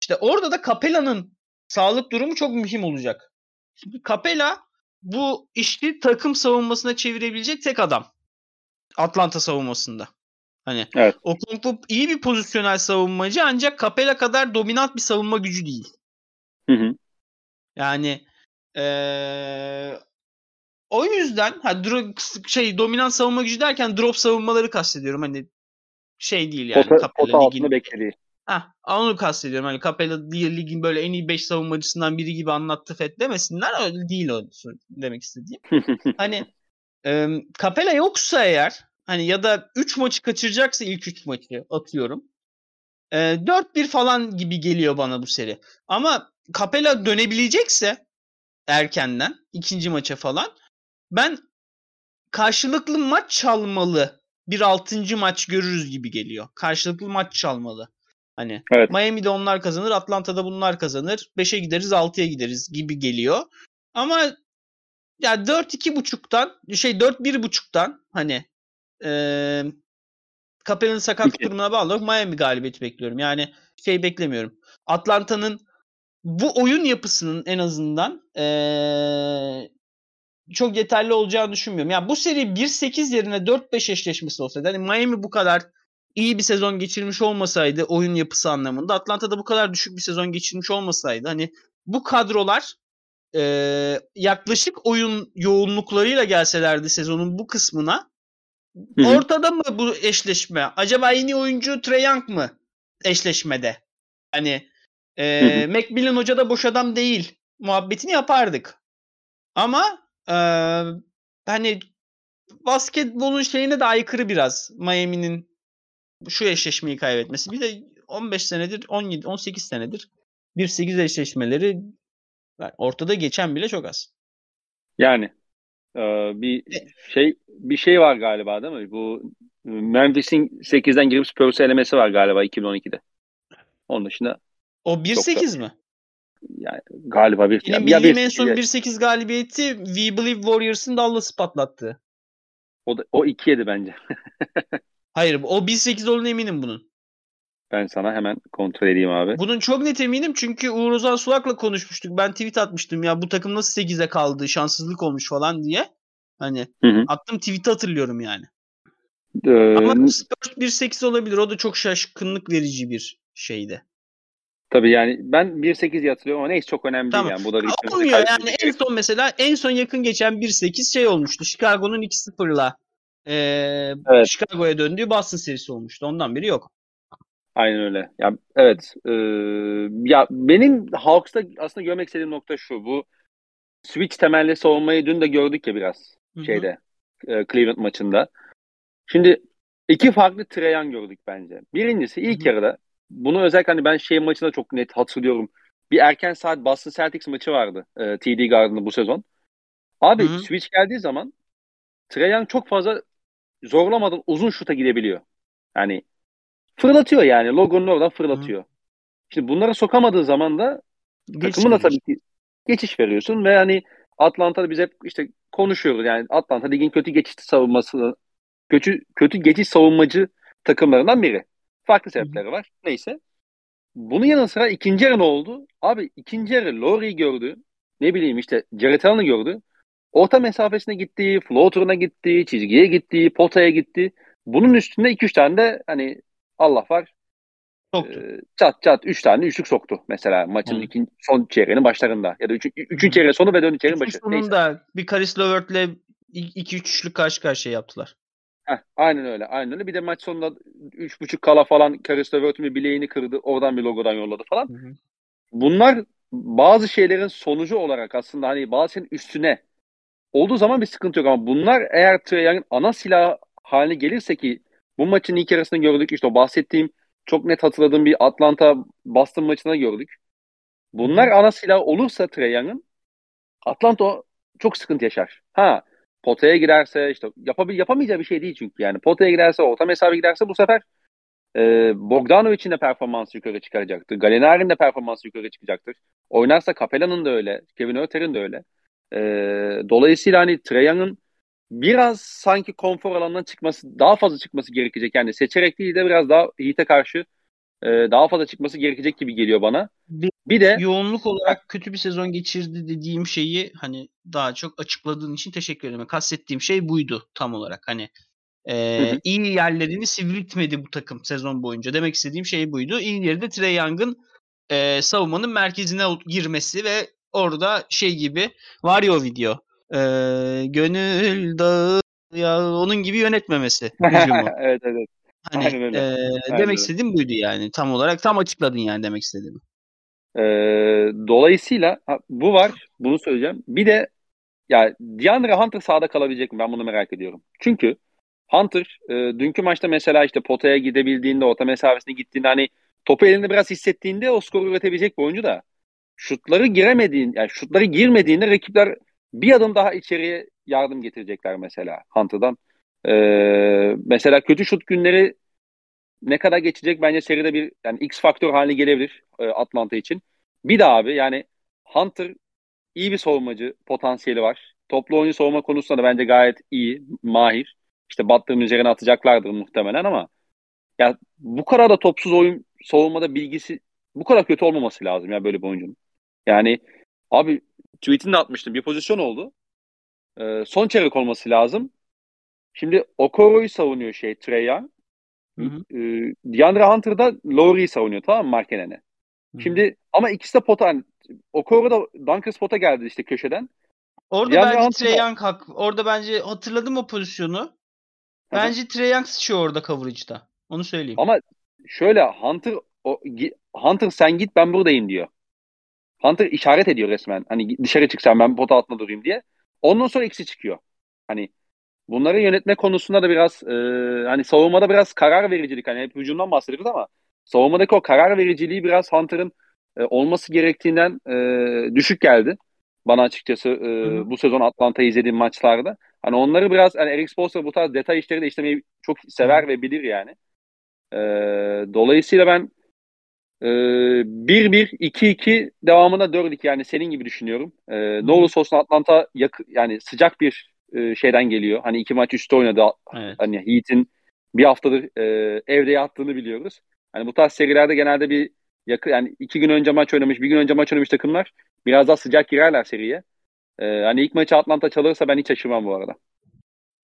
İşte orada da Capella'nın sağlık durumu çok mühim olacak. Şimdi Capella bu işi takım savunmasına çevirebilecek tek adam. Atlanta savunmasında. Hani evet. Okonkwo iyi bir pozisyonel savunmacı ancak Capella kadar dominant bir savunma gücü değil. Hı hı. Yani ee, o yüzden ha, dro- şey dominant savunma gücü derken drop savunmaları kastediyorum. Hani şey değil yani. Pota, pota altında beklediği. Ha, onu kastediyorum. Hani Capella ligin böyle en iyi 5 savunmacısından biri gibi anlattı Fed demesinler. Öyle değil o demek istediğim. hani e, Capella yoksa eğer hani ya da 3 maçı kaçıracaksa ilk 3 maçı atıyorum. E, 4-1 falan gibi geliyor bana bu seri. Ama Capella dönebilecekse erkenden ikinci maça falan ben karşılıklı maç çalmalı bir altıncı maç görürüz gibi geliyor. Karşılıklı maç çalmalı. Hani evet. Miami'de onlar kazanır, Atlanta'da bunlar kazanır. 5'e gideriz, 6'ya gideriz gibi geliyor. Ama ya 4 iki buçuktan şey 4 bir buçuktan hani ee, Capella'nın sakatlık durumuna bağlı Miami galibiyeti bekliyorum. Yani şey beklemiyorum. Atlanta'nın bu oyun yapısının en azından ee, çok yeterli olacağını düşünmüyorum. Yani bu seri 1-8 yerine 4-5 eşleşmesi olsaydı hani Miami bu kadar iyi bir sezon geçirmiş olmasaydı oyun yapısı anlamında Atlanta'da bu kadar düşük bir sezon geçirmiş olmasaydı hani bu kadrolar e, yaklaşık oyun yoğunluklarıyla gelselerdi sezonun bu kısmına Hı-hı. ortada mı bu eşleşme? Acaba yeni oyuncu Trey Young mı eşleşmede? Hani e, Macmillan Hoca da boş adam değil muhabbetini yapardık. Ama e, hani basketbolun şeyine de aykırı biraz Miami'nin şu eşleşmeyi kaybetmesi. Bir de 15 senedir 17 18 senedir 1-8 eşleşmeleri ortada geçen bile çok az. Yani e, bir şey bir şey var galiba değil mi? Bu Memphis'in 8'den girip Spurs'u elemesi var galiba 2012'de. Onun dışında o 1-8 mi? Yani galiba bir. Benim ya, bildiğim en son 1-8 galibiyeti We Believe Warriors'ın Dallas'ı patlattı. O da, o 2-7 bence. <laughs> Hayır o 1-8 olduğuna eminim bunun. Ben sana hemen kontrol edeyim abi. Bunun çok net eminim çünkü Uğur Ozan Sulak'la konuşmuştuk. Ben tweet atmıştım ya bu takım nasıl 8'e kaldı şanssızlık olmuş falan diye. Hani hı hı. attım tweet'i hatırlıyorum yani. Ee, Ama Spurs 1-8 olabilir. O da çok şaşkınlık verici bir şeydi. Tabii yani ben 1-8 hatırlıyorum ama neyse çok önemli tamam. değil yani. Bu da bir Olmuyor yani en son mesela en son yakın geçen 1-8 şey olmuştu. Chicago'nun 2-0'la e, evet. Chicago'ya döndüğü Boston serisi olmuştu. Ondan biri yok. Aynen öyle. Ya evet. E, ya benim Hawks'ta aslında görmek istediğim nokta şu. Bu switch temelli savunmayı dün de gördük ya biraz Hı-hı. şeyde e, Cleveland maçında. Şimdi iki farklı Treyan gördük bence. Birincisi ilk Hı-hı. yarıda bunu özellikle hani ben şey maçında çok net hatırlıyorum. Bir erken saat Boston Celtics maçı vardı. E, TD Garden'da bu sezon. Abi Hı-hı. switch geldiği zaman Young çok fazla zorlamadan uzun şuta gidebiliyor. Yani fırlatıyor yani. Logonun oradan fırlatıyor. Hı. Şimdi bunları sokamadığın zaman da takımına tabii ki geçiş veriyorsun ve hani Atlanta'da biz hep işte konuşuyoruz. Yani Atlanta ligin kötü geçiş savunması kötü kötü geçiş savunmacı takımlarından biri. Farklı sebepleri var. Neyse. Bunun yanı sıra ikinci yarı ne oldu? Abi ikinci yarı Lowry'i gördü. Ne bileyim işte Jared Allen'ı gördü. Orta mesafesine gitti, floater'ına gitti, çizgiye gitti, potaya gitti. Bunun üstünde 2-3 tane de hani Allah var. Soktu. E, çat çat 3 tane üçlük soktu mesela maçın hmm. ikinci, son çeyreğinin başlarında. Ya da 3. Üç, çeyreğin sonu ve 4. çeyreğin başı. Sonunda bir Karis Levert'le 2-3 üçlük karşı karşıya yaptılar. Heh, aynen öyle. Aynen öyle. Bir de maç sonunda 3.5 kala falan Karis Levert'ün bir bileğini kırdı. Oradan bir logodan yolladı falan. Hı hı. Bunlar bazı şeylerin sonucu olarak aslında hani bazı şeyin üstüne olduğu zaman bir sıkıntı yok ama bunlar eğer Trae ana silah haline gelirse ki bu maçın ilk yarısını gördük işte o bahsettiğim çok net hatırladığım bir Atlanta Boston maçına gördük. Bunlar ana silah olursa Trae Atlanta çok sıkıntı yaşar. Ha potaya girerse işte yapabil yapamayacağı bir şey değil çünkü yani potaya girerse orta mesafe giderse bu sefer e, Bogdanovic'in de performansı yukarı çıkaracaktır. Galinari'nin de performansı yukarı çıkacaktır. Oynarsa Capella'nın da öyle. Kevin Oeter'in de öyle. E, dolayısıyla hani Trae biraz sanki konfor alanından çıkması, daha fazla çıkması gerekecek. Yani seçerek değil de biraz daha Heat'e karşı e, daha fazla çıkması gerekecek gibi geliyor bana. Bir, bir de yoğunluk olarak kötü bir sezon geçirdi dediğim şeyi hani daha çok açıkladığın için teşekkür ederim. Kastettiğim şey buydu tam olarak. Hani e, iyi yerlerini sivriltmedi bu takım sezon boyunca. Demek istediğim şey buydu. İyi yeri de Trey Young'ın e, savunmanın merkezine girmesi ve orada şey gibi var ya o video. E, gönül dağı ya onun gibi yönetmemesi <laughs> evet evet. Hani Aynen öyle. E, Aynen demek istediğim buydu yani. Tam olarak tam açıkladın yani demek istediğim. E, dolayısıyla ha, bu var. Bunu söyleyeceğim. Bir de ya DeAndre Hunter sahada kalabilecek mi? Ben bunu merak ediyorum. Çünkü Hunter e, dünkü maçta mesela işte potaya gidebildiğinde, orta mesafesine gittiğinde hani topu elinde biraz hissettiğinde o skoru üretebilecek bir oyuncu da şutları giremediğin, yani şutları girmediğinde rakipler bir adım daha içeriye yardım getirecekler mesela Hunter'dan. Ee, mesela kötü şut günleri ne kadar geçecek bence seride bir yani X faktör haline gelebilir e, Atlanta için. Bir daha abi yani Hunter iyi bir savunmacı potansiyeli var. Toplu oyuncu savunma konusunda da bence gayet iyi, mahir. İşte Butler'ın üzerine atacaklardır muhtemelen ama ya bu kadar da topsuz oyun savunmada bilgisi bu kadar kötü olmaması lazım ya böyle bir oyuncunun. Yani abi tweetini de atmıştım. Bir pozisyon oldu. Ee, son çeyrek olması lazım. Şimdi Okoro'yu savunuyor şey Trey Young. Hı E, DeAndre Hunter da Lowry'i savunuyor tamam mı Markenen'e. Şimdi ama ikisi de pota. Yani, Okoro da Duncan Spot'a geldi işte köşeden. Orada DeAndre bence Hunter Trey Young hak. Orada bence hatırladım o pozisyonu. Bence Trey Young sıçıyor orada coverage'da. Onu söyleyeyim. Ama şöyle Hunter o, Hunter sen git ben buradayım diyor. Hunter işaret ediyor resmen. Hani dışarı çıksan ben pota altında durayım diye. Ondan sonra ikisi çıkıyor. Hani bunları yönetme konusunda da biraz e, hani savunmada biraz karar vericilik hani hep hücumdan bahsediyoruz ama savunmadaki o karar vericiliği biraz Hunter'ın e, olması gerektiğinden e, düşük geldi. Bana açıkçası e, bu sezon Atlanta'yı izlediğim maçlarda. Hani onları biraz hani Eric Spoelstra bu tarz detay işleri de işlemeyi çok sever ve bilir yani. E, dolayısıyla ben 1-1, ee, 2-2 devamında 4-2 yani senin gibi düşünüyorum. Ee, ne olursa olsun Atlanta yak yani sıcak bir e, şeyden geliyor. Hani iki maç üstü oynadı. Evet. Hani Heat'in bir haftadır e, evde yattığını biliyoruz. Hani bu tarz serilerde genelde bir yakı yani iki gün önce maç oynamış, bir gün önce maç oynamış takımlar biraz daha sıcak girerler seriye. Ee, hani ilk maçı Atlanta çalırsa ben hiç şaşırmam bu arada.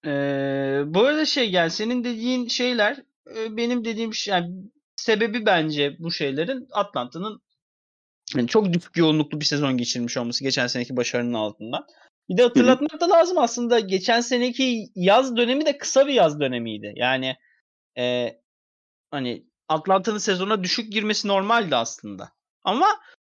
Ee, bu arada şey yani senin dediğin şeyler e, benim dediğim şey yani sebebi bence bu şeylerin Atlanta'nın yani çok düşük yoğunluklu bir sezon geçirmiş olması geçen seneki başarının altından. Bir de hatırlatmak da lazım aslında geçen seneki yaz dönemi de kısa bir yaz dönemiydi. Yani e, hani Atlanta'nın sezona düşük girmesi normaldi aslında. Ama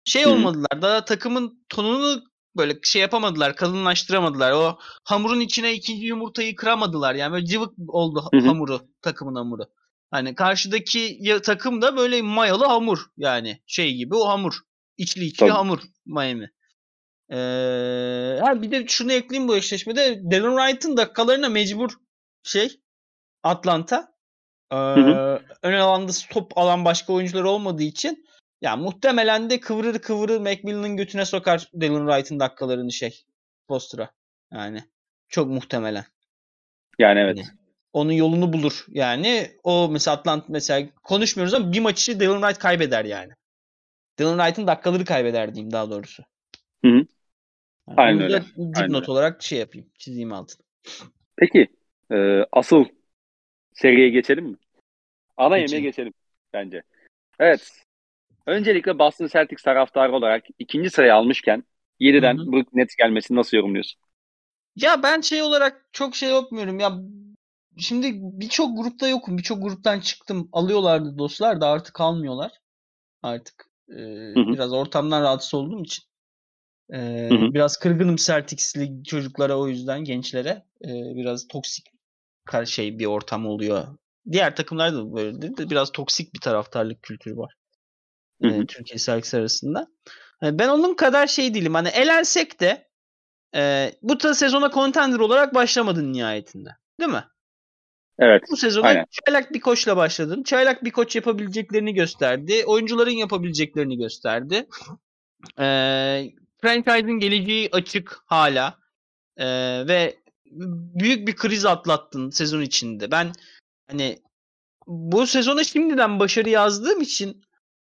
şey olmadılar. Daha takımın tonunu böyle şey yapamadılar, kalınlaştıramadılar. O hamurun içine ikinci yumurtayı kıramadılar. Yani böyle cıvık oldu hamuru, takımın hamuru. Hani karşıdaki takım da böyle mayalı hamur yani şey gibi o hamur. İçli içli Tabii. hamur Miami. Ee, ha bir de şunu ekleyeyim bu eşleşmede. Dylan Wright'ın dakikalarına mecbur şey Atlanta. Ee, hı hı. Ön alanda top alan başka oyuncular olmadığı için ya muhtemelen de kıvırır kıvırır Macmillan'ın götüne sokar Dylan Wright'ın dakikalarını şey Foster'a. Yani çok muhtemelen. Yani evet. Yani, onun yolunu bulur. Yani o mesela Atlanta mesela konuşmuyoruz ama bir maçı Dylan Wright kaybeder yani. Dylan Wright'ın dakikaları kaybeder diyeyim daha doğrusu. Hı hı. Yani Aynen öyle. Dipnot olarak şey yapayım. Çizeyim altına. Peki. E, asıl seriye geçelim mi? Ana geçelim. yemeğe geçelim bence. Evet. Öncelikle Boston Celtics taraftarı olarak ikinci sırayı almışken 7'den Brooklyn Nets gelmesini nasıl yorumluyorsun? Ya ben şey olarak çok şey yapmıyorum. Ya şimdi birçok grupta yokum. Birçok gruptan çıktım. Alıyorlardı dostlar da artık almıyorlar. Artık e, biraz ortamdan rahatsız olduğum için. E, biraz kırgınım Celtics'li çocuklara o yüzden gençlere. E, biraz toksik şey bir ortam oluyor. Diğer takımlarda da böyle de biraz toksik bir taraftarlık kültürü var. E, Türkiye Celtics arasında. E, ben onun kadar şey değilim. Hani elensek de e, bu da sezona contender olarak başlamadın nihayetinde. Değil mi? Evet. Bu sezona aynen. çaylak bir koçla başladın. Çaylak bir koç yapabileceklerini gösterdi. Oyuncuların yapabileceklerini gösterdi. Ee, franchise'ın geleceği açık hala. Ee, ve büyük bir kriz atlattın sezon içinde. Ben hani bu sezona şimdiden başarı yazdığım için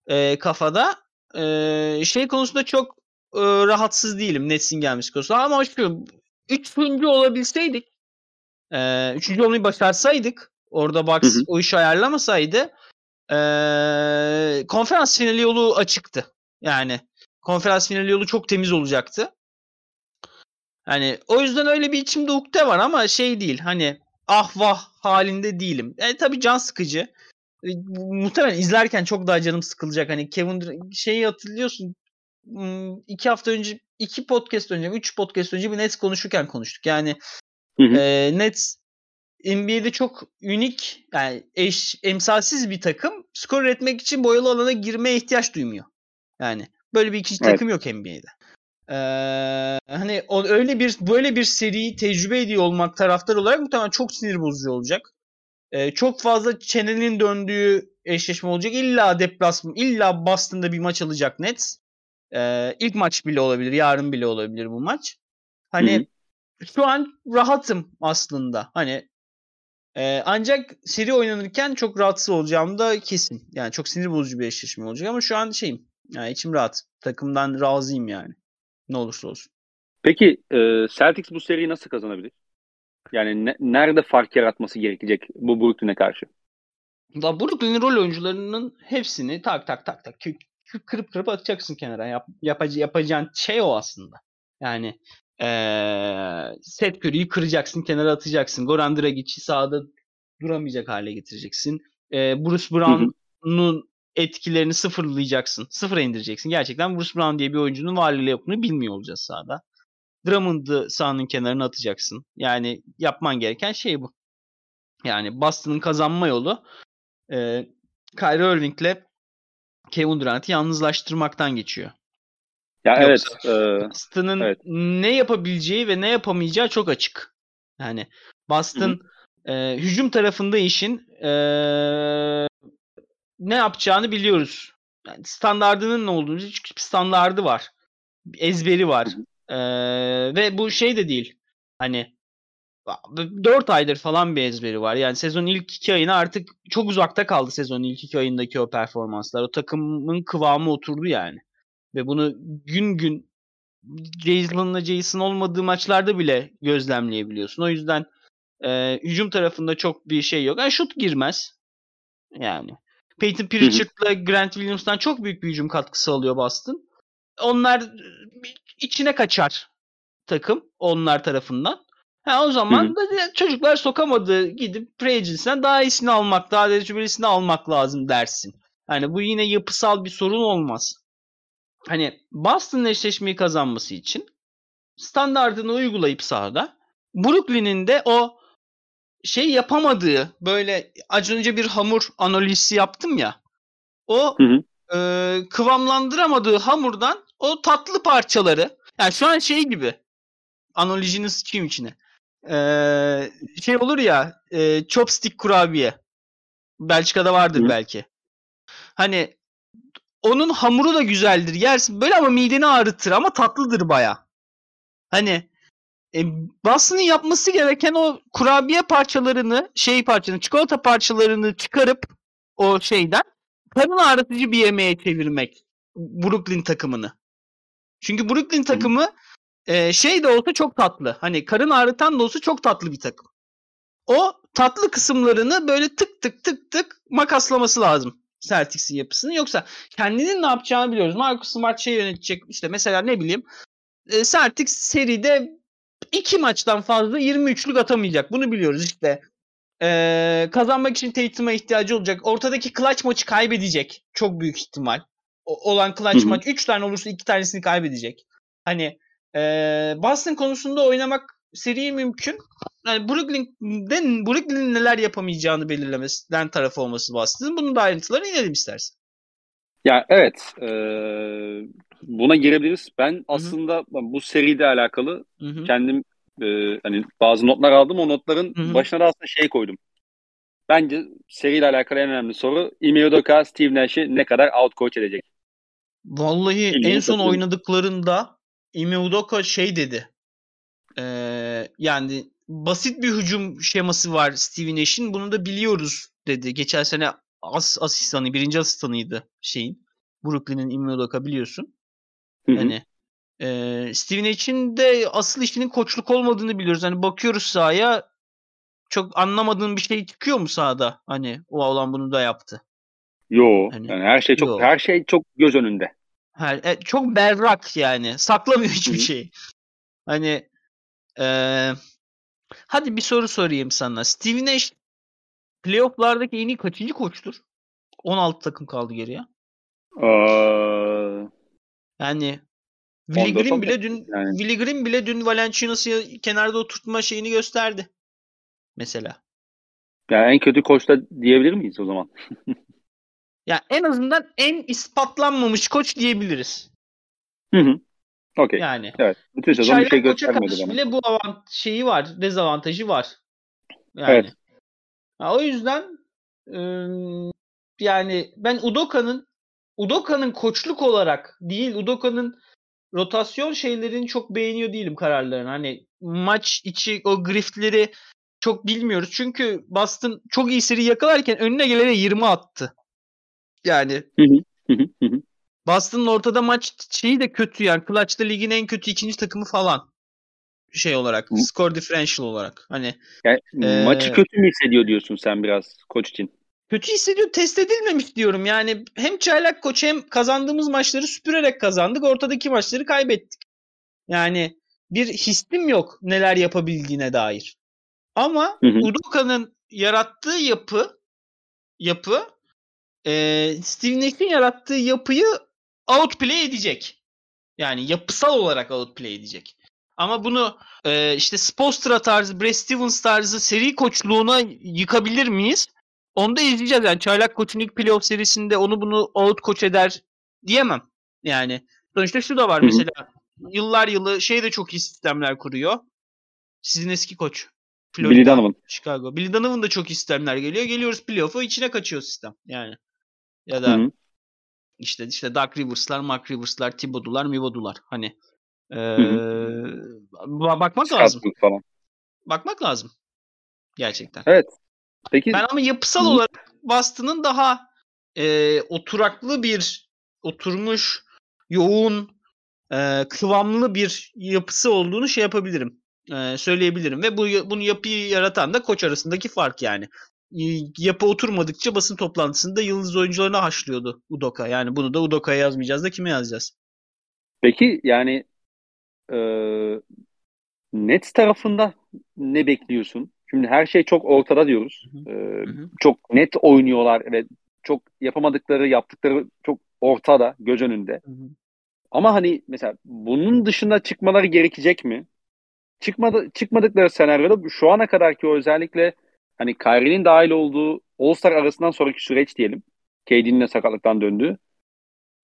e, kafada e, şey konusunda çok e, rahatsız değilim Nets'in gelmesi konusunda. Ama şu üçüncü olabilseydik e, üçüncü olmayı başarsaydık orada Bucks hı hı. o işi ayarlamasaydı e, konferans finali yolu açıktı. Yani konferans finali yolu çok temiz olacaktı. Hani o yüzden öyle bir içimde ukde var ama şey değil hani ah vah halinde değilim. E, tabii can sıkıcı. E, muhtemelen izlerken çok daha canım sıkılacak. Hani Kevin şeyi hatırlıyorsun iki hafta önce iki podcast önce üç podcast önce bir Nets konuşurken konuştuk. Yani hı hı. E, Nets NBA'de çok unik yani eş, emsalsiz bir takım. Skor üretmek için boyalı alana girmeye ihtiyaç duymuyor. Yani böyle bir ikinci evet. takım yok NBA'de. Ee, hani o, öyle bir böyle bir seriyi tecrübe ediyor olmak taraftar olarak muhtemelen çok sinir bozucu olacak. Ee, çok fazla çenenin döndüğü eşleşme olacak. İlla deplasman, illa Boston'da bir maç alacak Nets. Ee, ilk maç bile olabilir, yarın bile olabilir bu maç. Hani Hı-hı. şu an rahatım aslında. Hani e, ancak seri oynanırken çok rahatsız olacağım da kesin. Yani çok sinir bozucu bir eşleşme olacak ama şu an şeyim. Yani içim rahat. Takımdan razıyım yani. Ne olursa olsun. Peki e, Celtics bu seriyi nasıl kazanabilir? Yani ne, nerede fark yaratması gerekecek bu Brooklyn'e karşı? Da Brooklyn'in rol oyuncularının hepsini tak tak tak tak kırıp kırıp atacaksın kenara. Yap, yapac- yapacağın şey o aslında. Yani ee, Seth Curry'yi kıracaksın, kenara atacaksın. Goran Dragic'i sahada duramayacak hale getireceksin. E, Bruce Brown'un etkilerini sıfırlayacaksın. Sıfıra indireceksin. Gerçekten Bruce Brown diye bir oyuncunun varlığıyla yokluğunu bilmiyor olacağız sahada. Drummond'ı sahanın kenarına atacaksın. Yani yapman gereken şey bu. Yani Boston'ın kazanma yolu e, Kyrie Irving'le Kevin Durant'i yalnızlaştırmaktan geçiyor. Ya Yoksa evet. Boston'ın evet. ne yapabileceği ve ne yapamayacağı çok açık. Yani Boston e, hücum tarafında işin e, ne yapacağını biliyoruz. Yani standardının ne olduğunu çünkü standardı var. Ezberi var. E, ve bu şey de değil. Hani 4 aydır falan bir ezberi var. Yani sezon ilk 2 ayına artık çok uzakta kaldı sezonun ilk 2 ayındaki o performanslar. O takımın kıvamı oturdu yani. Ve bunu gün gün Jason'la Jason olmadığı maçlarda bile gözlemleyebiliyorsun. O yüzden e, hücum tarafında çok bir şey yok. Yani şut girmez. Yani. Peyton Pritchard'la Grant Williams'tan çok büyük bir hücum katkısı alıyor Boston. Onlar içine kaçar takım onlar tarafından. Ha, o zaman da çocuklar sokamadı gidip pre daha iyisini almak, daha tecrübelisini almak lazım dersin. Hani bu yine yapısal bir sorun olmaz. Hani Boston'ın eşleşmeyi kazanması için standartını uygulayıp sahada Brooklyn'in de o şey yapamadığı böyle az önce bir hamur analizi yaptım ya. O hı hı. E, kıvamlandıramadığı hamurdan o tatlı parçaları Yani şu an şey gibi. Analojini sıçayım içine. Ee, şey olur ya e, chopstick kurabiye. Belçika'da vardır Hı. belki. Hani onun hamuru da güzeldir. Yersin böyle ama mideni ağrıtır ama tatlıdır baya. Hani e, Boston'ın yapması gereken o kurabiye parçalarını, şey parçalarını, çikolata parçalarını çıkarıp o şeyden karın ağrıtıcı bir yemeğe çevirmek Brooklyn takımını. Çünkü Brooklyn takımı e, şey de olsa çok tatlı. Hani karın ağrıtan da olsa çok tatlı bir takım. O tatlı kısımlarını böyle tık tık tık tık makaslaması lazım Celtics'in yapısını. Yoksa kendinin ne yapacağını biliyoruz. Marcus Smart şey yönetecek işte mesela ne bileyim e, Celtics seride iki maçtan fazla 23'lük atamayacak. Bunu biliyoruz işte. Ee, kazanmak için Tatum'a ihtiyacı olacak. Ortadaki clutch maçı kaybedecek. Çok büyük ihtimal. O, olan clutch maç 3 tane olursa 2 tanesini kaybedecek. Hani e, Boston konusunda oynamak seri mümkün. Yani Brooklyn'den Brooklyn'in neler yapamayacağını belirlemesinden tarafı olması Boston'ın. Bunun da ayrıntılarına inelim istersen. Ya evet. E, buna girebiliriz. Ben aslında Hı-hı. bu seriyle alakalı Hı-hı. kendim e, hani bazı notlar aldım. O notların Hı-hı. başına da aslında şey koydum. Bence seriyle alakalı en önemli soru Udoka Steve Nash'i ne kadar out coach edecek? Vallahi Ime en son oynadıklarında Udoka şey dedi. Ee, yani basit bir hücum şeması var Steve Nash'in. Bunu da biliyoruz dedi. Geçen sene as asistanı, birinci asistanıydı şeyin. Brooklyn'in Ime Udoka biliyorsun. Hı hı. Hani e, Steven için de asıl işinin koçluk olmadığını biliyoruz. Hani bakıyoruz sahaya çok anlamadığın bir şey çıkıyor mu sahada? Hani o olan bunu da yaptı. Yo. Hani, yani her şey çok yo. her şey çok göz önünde. Her, e, çok berrak yani. Saklamıyor hiçbir şey. Hani e, hadi bir soru sorayım sana. Steve Nash playoff'lardaki en iyi kaçıncı koçtur? 16 takım kaldı geriye. Ee, yani Willy Green bile dün yani. Willy Green bile dün Valenciunas'ı kenarda oturtma şeyini gösterdi. Mesela. Yani en kötü koç da diyebilir miyiz o zaman? ya en azından en ispatlanmamış koç diyebiliriz. Hı hı. Okey. Yani. Evet. Bütün sezon bir şey göstermedi bana. bile bu avant şeyi var, dezavantajı var. Yani. Evet. Ya, o yüzden ıı, yani ben Udoka'nın Udoka'nın koçluk olarak değil, Udoka'nın rotasyon şeylerini çok beğeniyor değilim kararlarını. Hani maç içi o griftleri çok bilmiyoruz. Çünkü Boston çok iyi seri yakalarken önüne gelene 20 attı. Yani Boston'ın ortada maç şeyi de kötü yani. Clutch'ta ligin en kötü ikinci takımı falan. Şey olarak. Hı. Score differential olarak. Hani yani, e, maçı kötü mü hissediyor diyorsun sen biraz koç için? Kötü hissediyor. Test edilmemiş diyorum. Yani hem çaylak koç hem kazandığımız maçları süpürerek kazandık. Ortadaki maçları kaybettik. Yani bir hissim yok neler yapabildiğine dair. Ama hı Udoka'nın yarattığı yapı yapı e, Steve Nash'in yarattığı yapıyı outplay edecek. Yani yapısal olarak outplay edecek. Ama bunu e, işte Spostra tarzı, Brad Stevens tarzı seri koçluğuna yıkabilir miyiz? Onu da izleyeceğiz. Yani Çaylak Koç'un ilk playoff serisinde onu bunu out koç eder diyemem. Yani sonuçta şu da var Hı-hı. mesela yıllar yılı şey de çok iyi sistemler kuruyor. Sizin eski koç. Florida, Billy Donovan. Chicago. Billy Donovan da çok iyi sistemler geliyor. Geliyoruz playoff'a içine kaçıyor sistem. Yani. Ya da Hı-hı. işte işte Doug Rivers'lar, Mark Rivers'lar, Thibodeau'lar, Mivodu'lar. Hani ee, bakmak Scott lazım. Falan. Bakmak lazım. Gerçekten. Evet. Peki. Ben ama yapısal Hı. olarak Boston'ın daha e, oturaklı bir oturmuş yoğun e, kıvamlı bir yapısı olduğunu şey yapabilirim. E, söyleyebilirim ve bu bunu yapıyı yaratan da koç arasındaki fark yani. Yapı oturmadıkça basın toplantısında yıldız oyuncularını haşlıyordu Udoka. Yani bunu da Udoka'ya yazmayacağız da kime yazacağız? Peki yani e, Nets tarafında ne bekliyorsun? Şimdi her şey çok ortada diyoruz. Hı hı. Ee, Çok net oynuyorlar ve çok yapamadıkları, yaptıkları çok ortada, göz önünde. Ama hani mesela bunun dışında çıkmaları gerekecek mi? Çıkmadı, çıkmadıkları senaryoda şu ana kadarki o özellikle hani Kyrie'nin dahil olduğu All-Star arasından sonraki süreç diyelim. KD'nin de sakatlıktan döndüğü.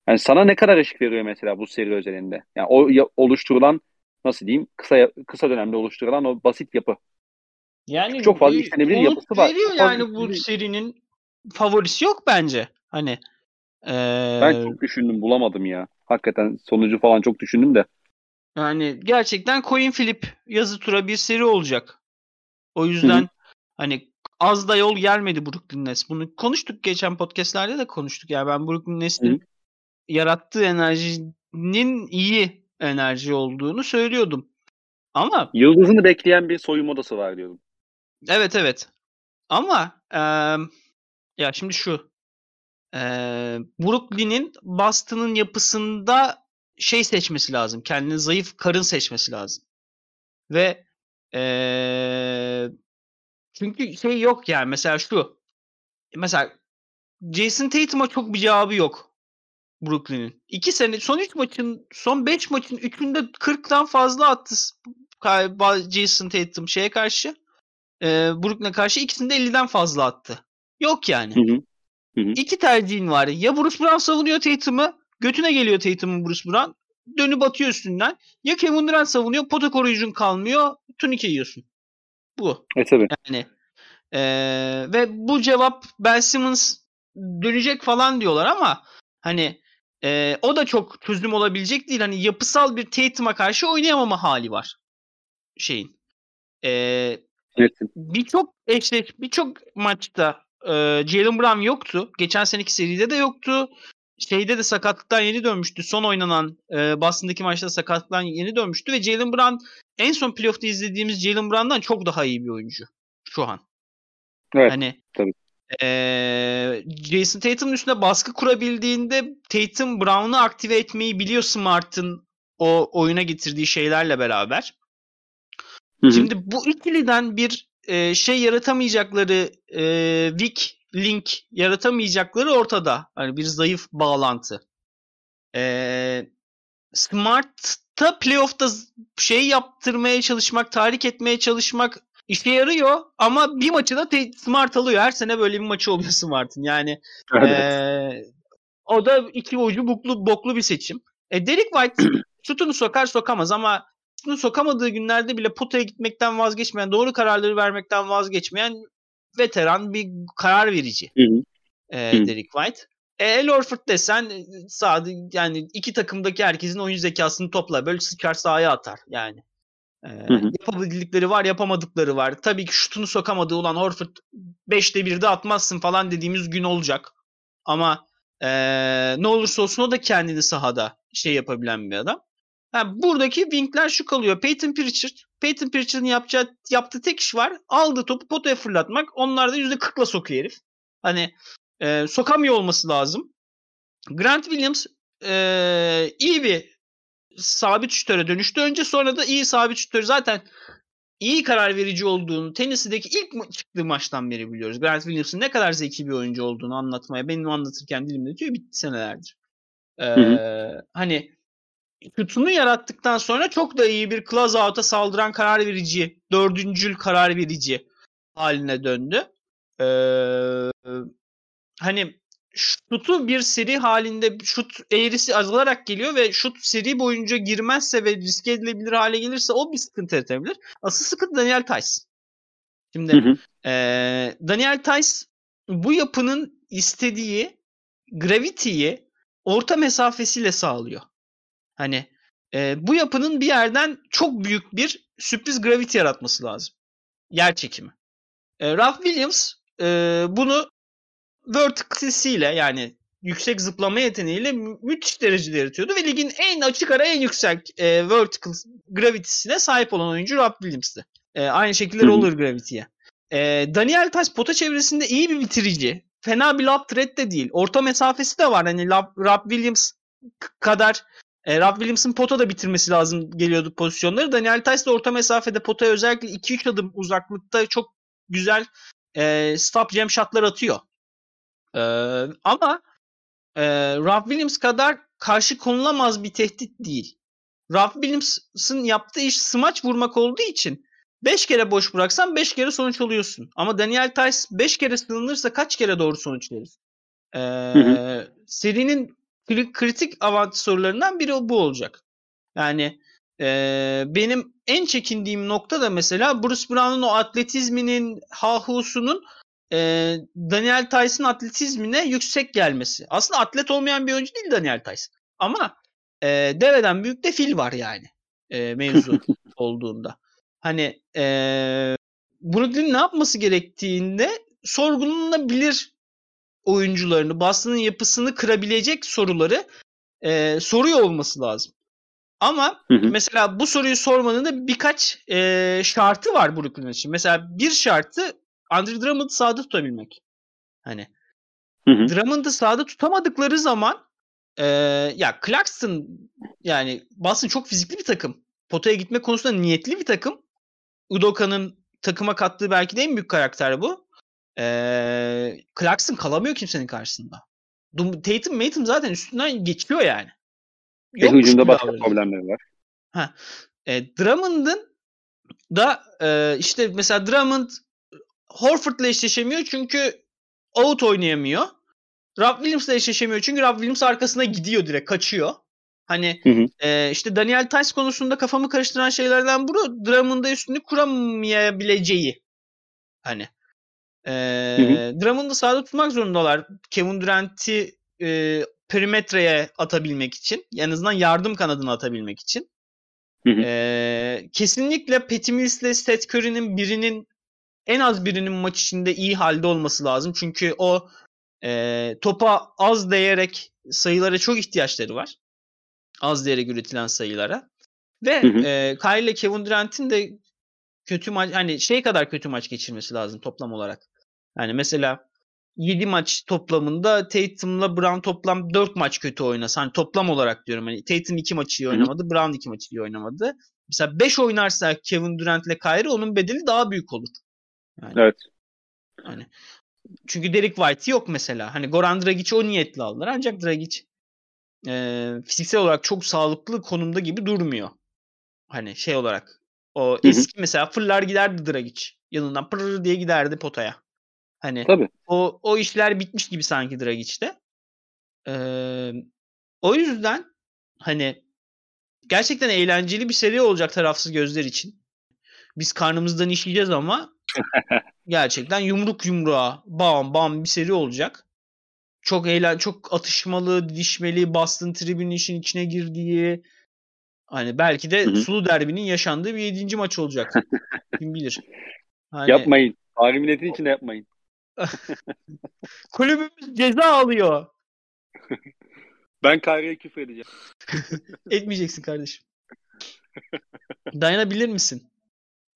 Yani sana ne kadar ışık veriyor mesela bu seri özelinde? Yani o oluşturulan nasıl diyeyim kısa kısa dönemde oluşturulan o basit yapı. Yani çok fazla işlenebilir yapısı var. Veriyor yani bu serinin favorisi yok bence. Hani ee... Ben çok düşündüm bulamadım ya. Hakikaten sonucu falan çok düşündüm de. Yani gerçekten coin flip yazı tura bir seri olacak. O yüzden Hı-hı. hani az da yol gelmedi Brooklyn Nets. Bunu konuştuk geçen podcastlerde de konuştuk. Yani ben Brooklyn Nets'in yarattığı enerjinin iyi enerji olduğunu söylüyordum. Ama yıldızını bekleyen bir soyunma odası var diyordum. Evet evet. Ama e, ya şimdi şu e, Brooklyn'in Boston'ın yapısında şey seçmesi lazım. Kendini zayıf karın seçmesi lazım. Ve e, çünkü şey yok yani mesela şu mesela Jason Tatum'a çok bir cevabı yok Brooklyn'in. İki sene son üç maçın son beş maçın üçünde 40'tan fazla attı Jason Tatum şeye karşı e, Brooklyn'e karşı ikisinde 50'den fazla attı. Yok yani. Hı hı. Hı hı. İki tercihin var. Ya Bruce Brown savunuyor Tatum'u. Götüne geliyor Tatum'un Bruce Brown. Dönüp atıyor üstünden. Ya Kevin Durant savunuyor. Pota koruyucun kalmıyor. Turnike yiyorsun. Bu. E tabii. Yani e, ve bu cevap Ben Simmons dönecek falan diyorlar ama hani e, o da çok çözüm olabilecek değil. Hani yapısal bir Tatum'a karşı oynayamama hali var şeyin. E, birçok eşleş, birçok maçta e, Jalen Brown yoktu. Geçen seneki seride de yoktu. Şeyde de sakatlıktan yeni dönmüştü. Son oynanan e, Boston'daki maçta sakatlıktan yeni dönmüştü ve Jalen Brown en son playoff'ta izlediğimiz Jalen Brown'dan çok daha iyi bir oyuncu şu an. Evet. Hani tabii. E, Jason Tatum'un üstünde baskı kurabildiğinde Tatum Brown'u aktive etmeyi biliyor Smart'ın o oyuna getirdiği şeylerle beraber. Hı hı. Şimdi bu ikiliden bir e, şey yaratamayacakları e, weak link yaratamayacakları ortada. Hani bir zayıf bağlantı. E, Smart'ta playoff'ta şey yaptırmaya çalışmak, tahrik etmeye çalışmak işe yarıyor ama bir maçı da Smart alıyor. Her sene böyle bir maçı oluyor <laughs> Smart'ın. Yani evet. e, o da iki oyuncu boklu, boklu bir seçim. E, Derek White <clears throat> şutunu sokar sokamaz ama şutunu sokamadığı günlerde bile potaya gitmekten vazgeçmeyen, doğru kararları vermekten vazgeçmeyen veteran bir karar verici. Hı hı. E, Derek White. E, El Orford desen sağda yani iki takımdaki herkesin oyun zekasını topla. Böyle sıçar sahaya atar yani. E, hı hı. Yapabildikleri var yapamadıkları var. Tabii ki şutunu sokamadığı olan Horford 5'te 1'de atmazsın falan dediğimiz gün olacak. Ama e, ne olursa olsun o da kendini sahada şey yapabilen bir adam. Yani buradaki winkler şu kalıyor. Peyton Pritchard. Peyton Pritchard'ın yapacağı, yaptığı tek iş var. Aldığı topu potaya fırlatmak. Onlar da %40'la sokuyor herif. Hani e, sokamıyor olması lazım. Grant Williams e, iyi bir sabit şütöre dönüştü önce sonra da iyi sabit şütör zaten iyi karar verici olduğunu Tennessee'deki ilk çıktığı maçtan beri biliyoruz. Grant Williams'ın ne kadar zeki bir oyuncu olduğunu anlatmaya benim anlatırken dilimde diyor bitti senelerdir. Ee, hı hı. Hani şutunu yarattıktan sonra çok da iyi bir close out'a saldıran karar verici, dördüncül karar verici haline döndü. Ee, hani şutu bir seri halinde şut eğrisi azalarak geliyor ve şut seri boyunca girmezse ve riske edilebilir hale gelirse o bir sıkıntı yaratabilir. Asıl sıkıntı Daniel Tice. Şimdi hı hı. E, Daniel Tice bu yapının istediği gravity'yi orta mesafesiyle sağlıyor. Hani e, bu yapının bir yerden çok büyük bir sürpriz gravity yaratması lazım. Yer çekimi. E, Ralph Williams e, bunu vertical'siyle yani yüksek zıplama yeteneğiyle mü- müthiş derecede yaratıyordu ve ligin en açık ara en yüksek e, vertical gravity'sine sahip olan oyuncu Rob Williams'tı. E, aynı şekilde roller gravity'ye. E, Daniel Taş pota çevresinde iyi bir bitirici. Fena bir lob threat de değil. Orta mesafesi de var. Hani Rob Williams kadar e, Rob Williams'ın pota da bitirmesi lazım geliyordu pozisyonları. Daniel Tice de orta mesafede potaya özellikle 2-3 adım uzaklıkta çok güzel e, stop jam shotlar atıyor. E, ama e, Rob Williams kadar karşı konulamaz bir tehdit değil. Rob Williams'ın yaptığı iş smaç vurmak olduğu için 5 kere boş bıraksan 5 kere sonuç alıyorsun. Ama Daniel Tice 5 kere sığınırsa kaç kere doğru sonuç verir? Ee, Serinin kritik avantaj sorularından biri bu olacak. Yani e, benim en çekindiğim nokta da mesela Bruce Brown'un o atletizminin, hahusunun e, Daniel Tyson atletizmine yüksek gelmesi. Aslında atlet olmayan bir oyuncu değil Daniel Tyson. Ama e, deveden büyük de fil var yani e, mevzu <laughs> olduğunda. Hani e, Brooklyn ne yapması gerektiğinde sorgulanabilir oyuncularını, Boston'ın yapısını kırabilecek soruları e, soruyor olması lazım. Ama hı hı. mesela bu soruyu sormanın da birkaç e, şartı var Brooklyn için. Mesela bir şartı Andre Drummond'ı sahada tutabilmek. Hani. Drummond'ı sahada tutamadıkları zaman e, ya Clarkson yani Boston çok fizikli bir takım. Potaya gitme konusunda niyetli bir takım. Udoka'nın takıma kattığı belki de en büyük karakter bu. E, Clarkson kalamıyor kimsenin karşısında. Tatum Matum zaten üstünden geçiyor yani. Ve hücumda başka alıyor. problemleri var. Ha. E, Drummond'ın da e, işte mesela Drummond Horford'la eşleşemiyor çünkü out oynayamıyor. Rob Williams'la eşleşemiyor çünkü Rob Williams arkasına gidiyor direkt kaçıyor. Hani hı hı. E, işte Daniel Tice konusunda kafamı karıştıran şeylerden bu Drummond'a üstünü kuramayabileceği. Hani e, Drummond'u sahada tutmak zorundalar. Kevin Durant'i e, perimetreye atabilmek için. En azından yardım kanadını atabilmek için. Hı hı. E, kesinlikle Patty Mills'le Seth Curry'nin birinin en az birinin maç içinde iyi halde olması lazım. Çünkü o e, topa az değerek sayılara çok ihtiyaçları var. Az değerek üretilen sayılara. Ve hı hı. E, Kyrie ile Kevin Durant'in de kötü maç hani şey kadar kötü maç geçirmesi lazım toplam olarak. Yani mesela 7 maç toplamında Tatum'la Brown toplam 4 maç kötü oynasa. Hani toplam olarak diyorum. Hani Tatum 2 maçı iyi oynamadı. Brown 2 maçı iyi oynamadı. Mesela 5 oynarsa Kevin Durant ile Kyrie onun bedeli daha büyük olur. Yani, evet. Hani çünkü Derek White yok mesela. Hani Goran Dragic'i o niyetle aldılar. Ancak Dragic e, fiziksel olarak çok sağlıklı konumda gibi durmuyor. Hani şey olarak. O eski mesela fırlar giderdi Dragic. Yanından pırr diye giderdi potaya. Hani Tabii. o o işler bitmiş gibi sanki Dragic'te. Ee, o yüzden hani gerçekten eğlenceli bir seri olacak tarafsız gözler için. Biz karnımızdan işleyeceğiz ama <laughs> gerçekten yumruk yumruğa bam bam bir seri olacak. Çok eğlen çok atışmalı, dişmeli, Boston tribünün işin içine girdiği hani belki de Hı-hı. sulu derbinin yaşandığı bir yedinci maç olacak. <laughs> Kim bilir. Hani... Yapmayın. Tarih milletin içinde yapmayın. <laughs> Kulübümüz ceza alıyor. Ben Kyrie'ye küfür edeceğim. <laughs> Etmeyeceksin kardeşim. Dayanabilir misin?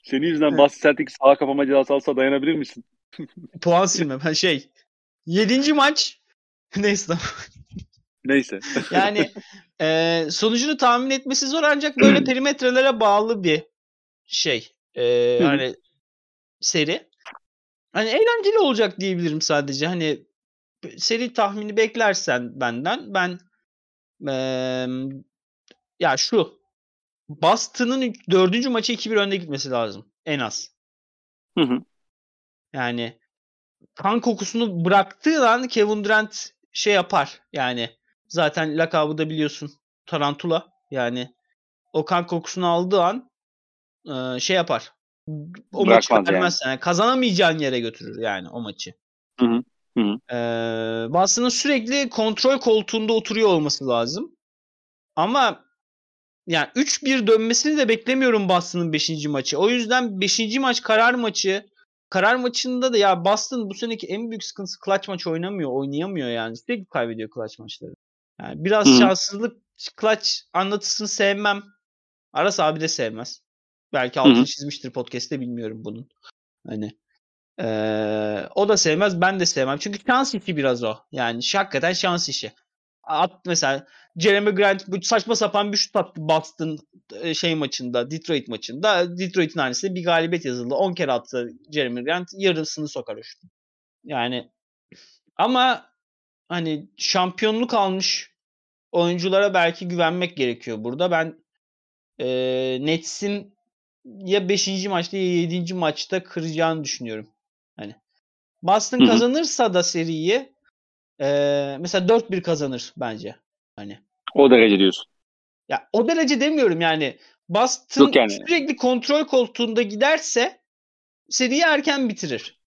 Senin yüzünden Boston Celtics sağa kapama cezası alsa dayanabilir misin? <laughs> Puan silme. Ben şey. Yedinci maç. Neyse Neyse. yani e, sonucunu tahmin etmesi zor ancak böyle <clears throat> perimetrelere bağlı bir şey. E, yani seri. Hani eğlenceli olacak diyebilirim sadece. Hani seri tahmini beklersen benden ben ee, ya şu Boston'ın dördüncü maçı 2-1 önde gitmesi lazım. En az. Hı hı. Yani kan kokusunu bıraktığı an Kevin Durant şey yapar. Yani zaten lakabı da biliyorsun Tarantula. Yani o kan kokusunu aldığı an e, şey yapar o maçı vermez yani. yani. Kazanamayacağın yere götürür yani o maçı. Hı hı. Hı Ee, Boston'ın sürekli kontrol koltuğunda oturuyor olması lazım. Ama yani 3-1 dönmesini de beklemiyorum Boston'ın 5. maçı. O yüzden 5. maç karar maçı. Karar maçında da ya Boston bu seneki en büyük sıkıntısı clutch maç oynamıyor, oynayamıyor yani. Sürekli kaybediyor clutch maçları. Yani biraz Hı-hı. şanssızlık clutch anlatısını sevmem. Aras abi de sevmez. Belki altını çizmiştir podcast'te bilmiyorum bunun. Hani ee, o da sevmez ben de sevmem. Çünkü şans işi biraz o. Yani hakikaten şans işi. At mesela Jeremy Grant bu saçma sapan bir şut attı Boston şey maçında, Detroit maçında. Detroit'in hanesinde bir galibiyet yazıldı. 10 kere attı Jeremy Grant. Yarısını sokar o şutu. Yani ama hani şampiyonluk almış oyunculara belki güvenmek gerekiyor burada. Ben e, Nets'in ya 5. maçta ya 7. maçta kıracağını düşünüyorum. Hani Boston Hı-hı. kazanırsa da seriyi e, mesela 4-1 kazanır bence. O derece diyorsun. Ya o derece demiyorum yani. Boston yani. sürekli kontrol koltuğunda giderse seriyi erken bitirir.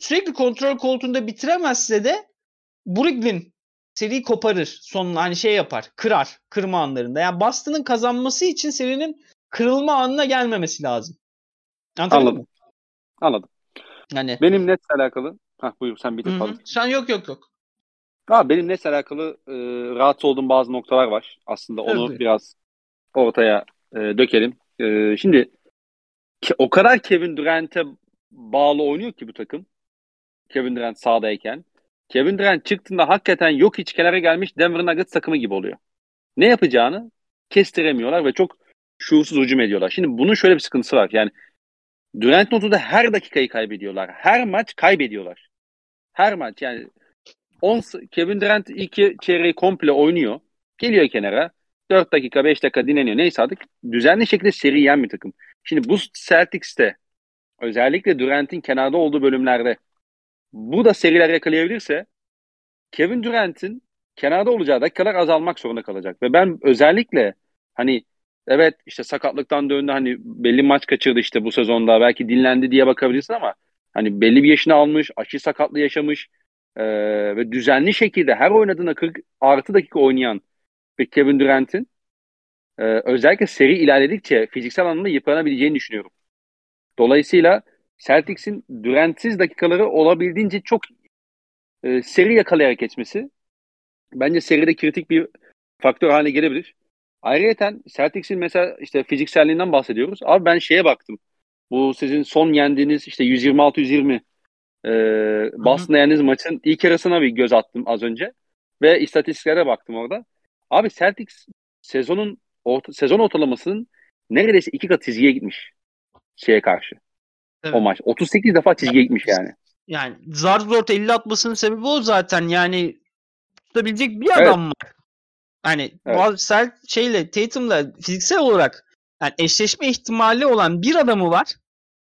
Sürekli kontrol koltuğunda bitiremezse de Brooklyn seriyi koparır. Sonunda hani şey yapar. Kırar. Kırma anlarında. Yani Boston'ın kazanması için serinin kırılma anına gelmemesi lazım. Anladın Anladım. Mı? Anladım. Yani benim netle alakalı. Hah buyur sen bitir falan. Sen yok yok yok. Ha benim netle alakalı e, rahatsız olduğum bazı noktalar var. Aslında onu Tabii. biraz ortaya e, dökelim. E, şimdi o kadar Kevin Durant'e bağlı oynuyor ki bu takım. Kevin Durant sahadayken. Kevin Durant çıktığında hakikaten yok hiç kenara gelmiş Denver Nuggets takımı gibi oluyor. Ne yapacağını kestiremiyorlar ve çok şuursuz hücum ediyorlar. Şimdi bunun şöyle bir sıkıntısı var. Yani Durant notuda her dakikayı kaybediyorlar. Her maç kaybediyorlar. Her maç yani 10 Kevin Durant iki çeyreği komple oynuyor. Geliyor kenara. 4 dakika 5 dakika dinleniyor. Neyse artık düzenli şekilde seri yen bir takım. Şimdi bu Celtics'te özellikle Durant'in kenarda olduğu bölümlerde bu da seriler yakalayabilirse Kevin Durant'in kenarda olacağı dakikalar azalmak zorunda kalacak. Ve ben özellikle hani evet işte sakatlıktan döndü hani belli maç kaçırdı işte bu sezonda belki dinlendi diye bakabilirsin ama hani belli bir yaşını almış, aşı sakatlığı yaşamış e, ve düzenli şekilde her oynadığında 40 artı dakika oynayan bir Kevin Durant'in e, özellikle seri ilerledikçe fiziksel anlamda yıpranabileceğini düşünüyorum. Dolayısıyla Celtics'in Durant'siz dakikaları olabildiğince çok e, seri yakalayarak geçmesi bence seride kritik bir faktör haline gelebilir. Ayrıca Celtics'in mesela işte fizikselliğinden bahsediyoruz. Abi ben şeye baktım. Bu sizin son yendiğiniz işte 126-120 e, Boston'da yendiğiniz maçın ilk yarısına bir göz attım az önce. Ve istatistiklere baktım orada. Abi Celtics sezonun orta, sezon ortalamasının neredeyse iki kat çizgiye gitmiş şeye karşı. Evet. O maç. 38 defa çizgiye gitmiş yani. Yani zar zor 50 atmasının sebebi o zaten. Yani tutabilecek bir adam evet. var. Hani evet. Sel şeyle Tatum'la fiziksel olarak yani eşleşme ihtimali olan bir adamı var.